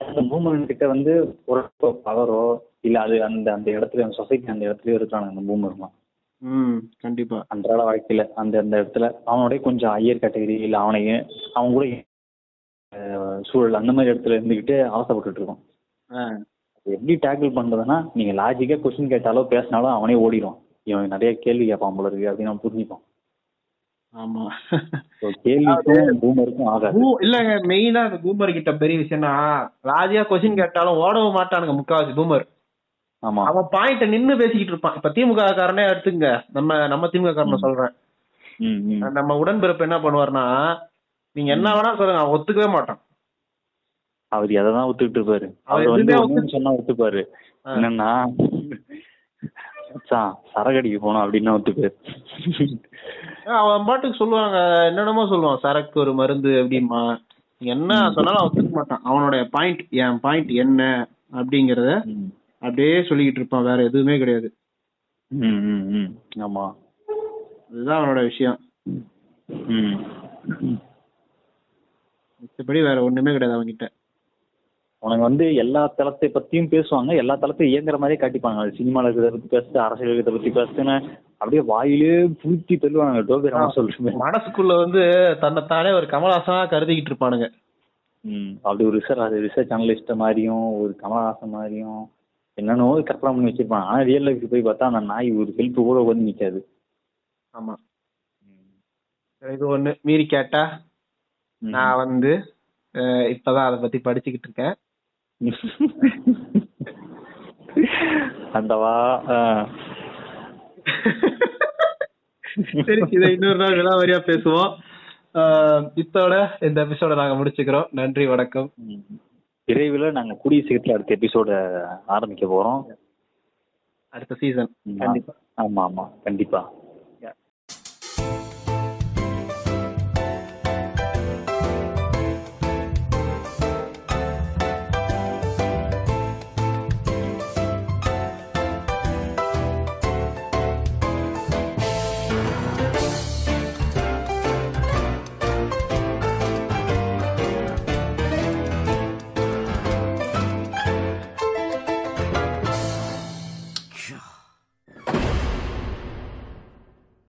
அந்த பூமரன் கிட்ட வந்து ஒரு பவரோ இல்ல அது அந்த அந்த இடத்துல அந்த சொசைட்டி அந்த இடத்துலயே இருக்காங்க அந்த பூமர்லாம் ம் கண்டிப்பா. அன்றாட வாழ்க்கையில அந்த அந்த இடத்துல அவனுடைய கொஞ்சம் ஹையர் கேட்டகரி இல்ல அவனை அவன் கூட சூழல் அந்த மாதிரி இடத்துல இருந்துகிட்டு அவசப்பட்டுட்டு இருக்கோம். எப்படி டேக்கிள் பண்றதுன்னா நீங்க லாஜிக்கா கொஸ்டின் கேட்டாலோ பேசினாலும் அவனே ஓடிடும் இவன் நிறைய கேள்வி கேட்பான் போல இருக்கு அப்படின்னு அவன் புரிஞ்சுப்பான். ஆமா. கேள்விக்கும் பூமருக்கும் ஆகாது. இல்லங்க மெயினா அந்த பூமர் கிட்ட பெரிய விஷயம்னா ராஜியா கொஸ்டின் கேட்டாலும் ஓடவும் மாட்டானுங்க முக்காவாசி பூமர் ஆமா. அவன் பாயிண்ட நின்னு பேசிக்கிட்டு இருப்பான். இப்ப திமுக காரனே எடுத்துங்க நம்ம நம்ம திமுக காரனை சொல்றேன். நம்ம உடன்பிறப்பு என்ன பண்ணுவாருன்னா நீங்க என்ன வேணா சொல்லுங்க அவன் ஒத்துக்கவே மாட்டான். அவர் எதை தான் ஒத்துக்கிட்டு இருப்பாரு? அவர் வந்து சொன்னா ஒத்துப்பாரு. என்னன்னா மச்சான் சரகடிக்கு போனோம் அப்படின்னு ஒத்துப்பாரு. அவன் பாட்டுக்கு சொல்லுவாங்க என்னென்னமோ சொல்லுவான் சரக்கு ஒரு மருந்து அப்படிமா என்ன சொன்னாலும் அவன் ஒத்துக்க மாட்டான். அவனுடைய பாயிண்ட் என் பாயிண்ட் என்ன அப்படிங்கறத. அப்படியே சொல்லிக்கிட்டு இருப்பான் வேற எதுவுமே கிடையாது. ம், ம், ம். ஆமா. அதுதான் அவனோட விஷயம். ம். மிச்சபடி வேற ஒண்ணுமே கிடையாது அவன்கிட்ட. உனக்கு வந்து எல்லா தளத்தை பத்தியும் பேசுவாங்க எல்லா தளத்தையும் இயங்குற மாதிரியே காட்டிப்பாங்க. அது சினிமால இருக்கிறத பத்தி பேசுது அரசியல் இருக்கிறத பத்தி பேசுன்னு அப்படியே வாயிலே புளுத்தி தள்ளுவாங்க டோபி ராமா சொல்றேன் மனசுக்குள்ள வந்து தன்னைத்தானே ஒரு கமலஹாசனா கருதிக்கிட்டு இருப்பானுங்க. ம் அப்படி ஒரு ரிசர்ச் ரிசர்ச் அனலிஸ்ட் மாதிரியும் ஒரு கமலஹாசன் மாதிரியும் என்னென்னவோ கற்பனை பண்ணி வச்சிருப்பான் ஆனா ரியல் லைஃப் போய் பார்த்தா அந்த நாய் ஒரு ஹெல்ப் கூட வந்து நிக்காது. ஆமா. இது ஒண்ணு மீறி கேட்டா. நான் வந்து இப்பதான் அதை பத்தி படிச்சுக்கிட்டு இருக்கேன். அந்தவா. சரி இதை இன்னொரு நாள் விலாவரியா பேசுவோம் இத்தோட இந்த எபிசோட நாங்க முடிச்சுக்கிறோம் நன்றி வணக்கம். விரைவில் நாங்க கூடிய சீக்கிரத்தில் அடுத்த எபிசோட ஆரம்பிக்க போறோம் அடுத்த சீசன். கண்டிப்பா ஆமா ஆமா கண்டிப்பா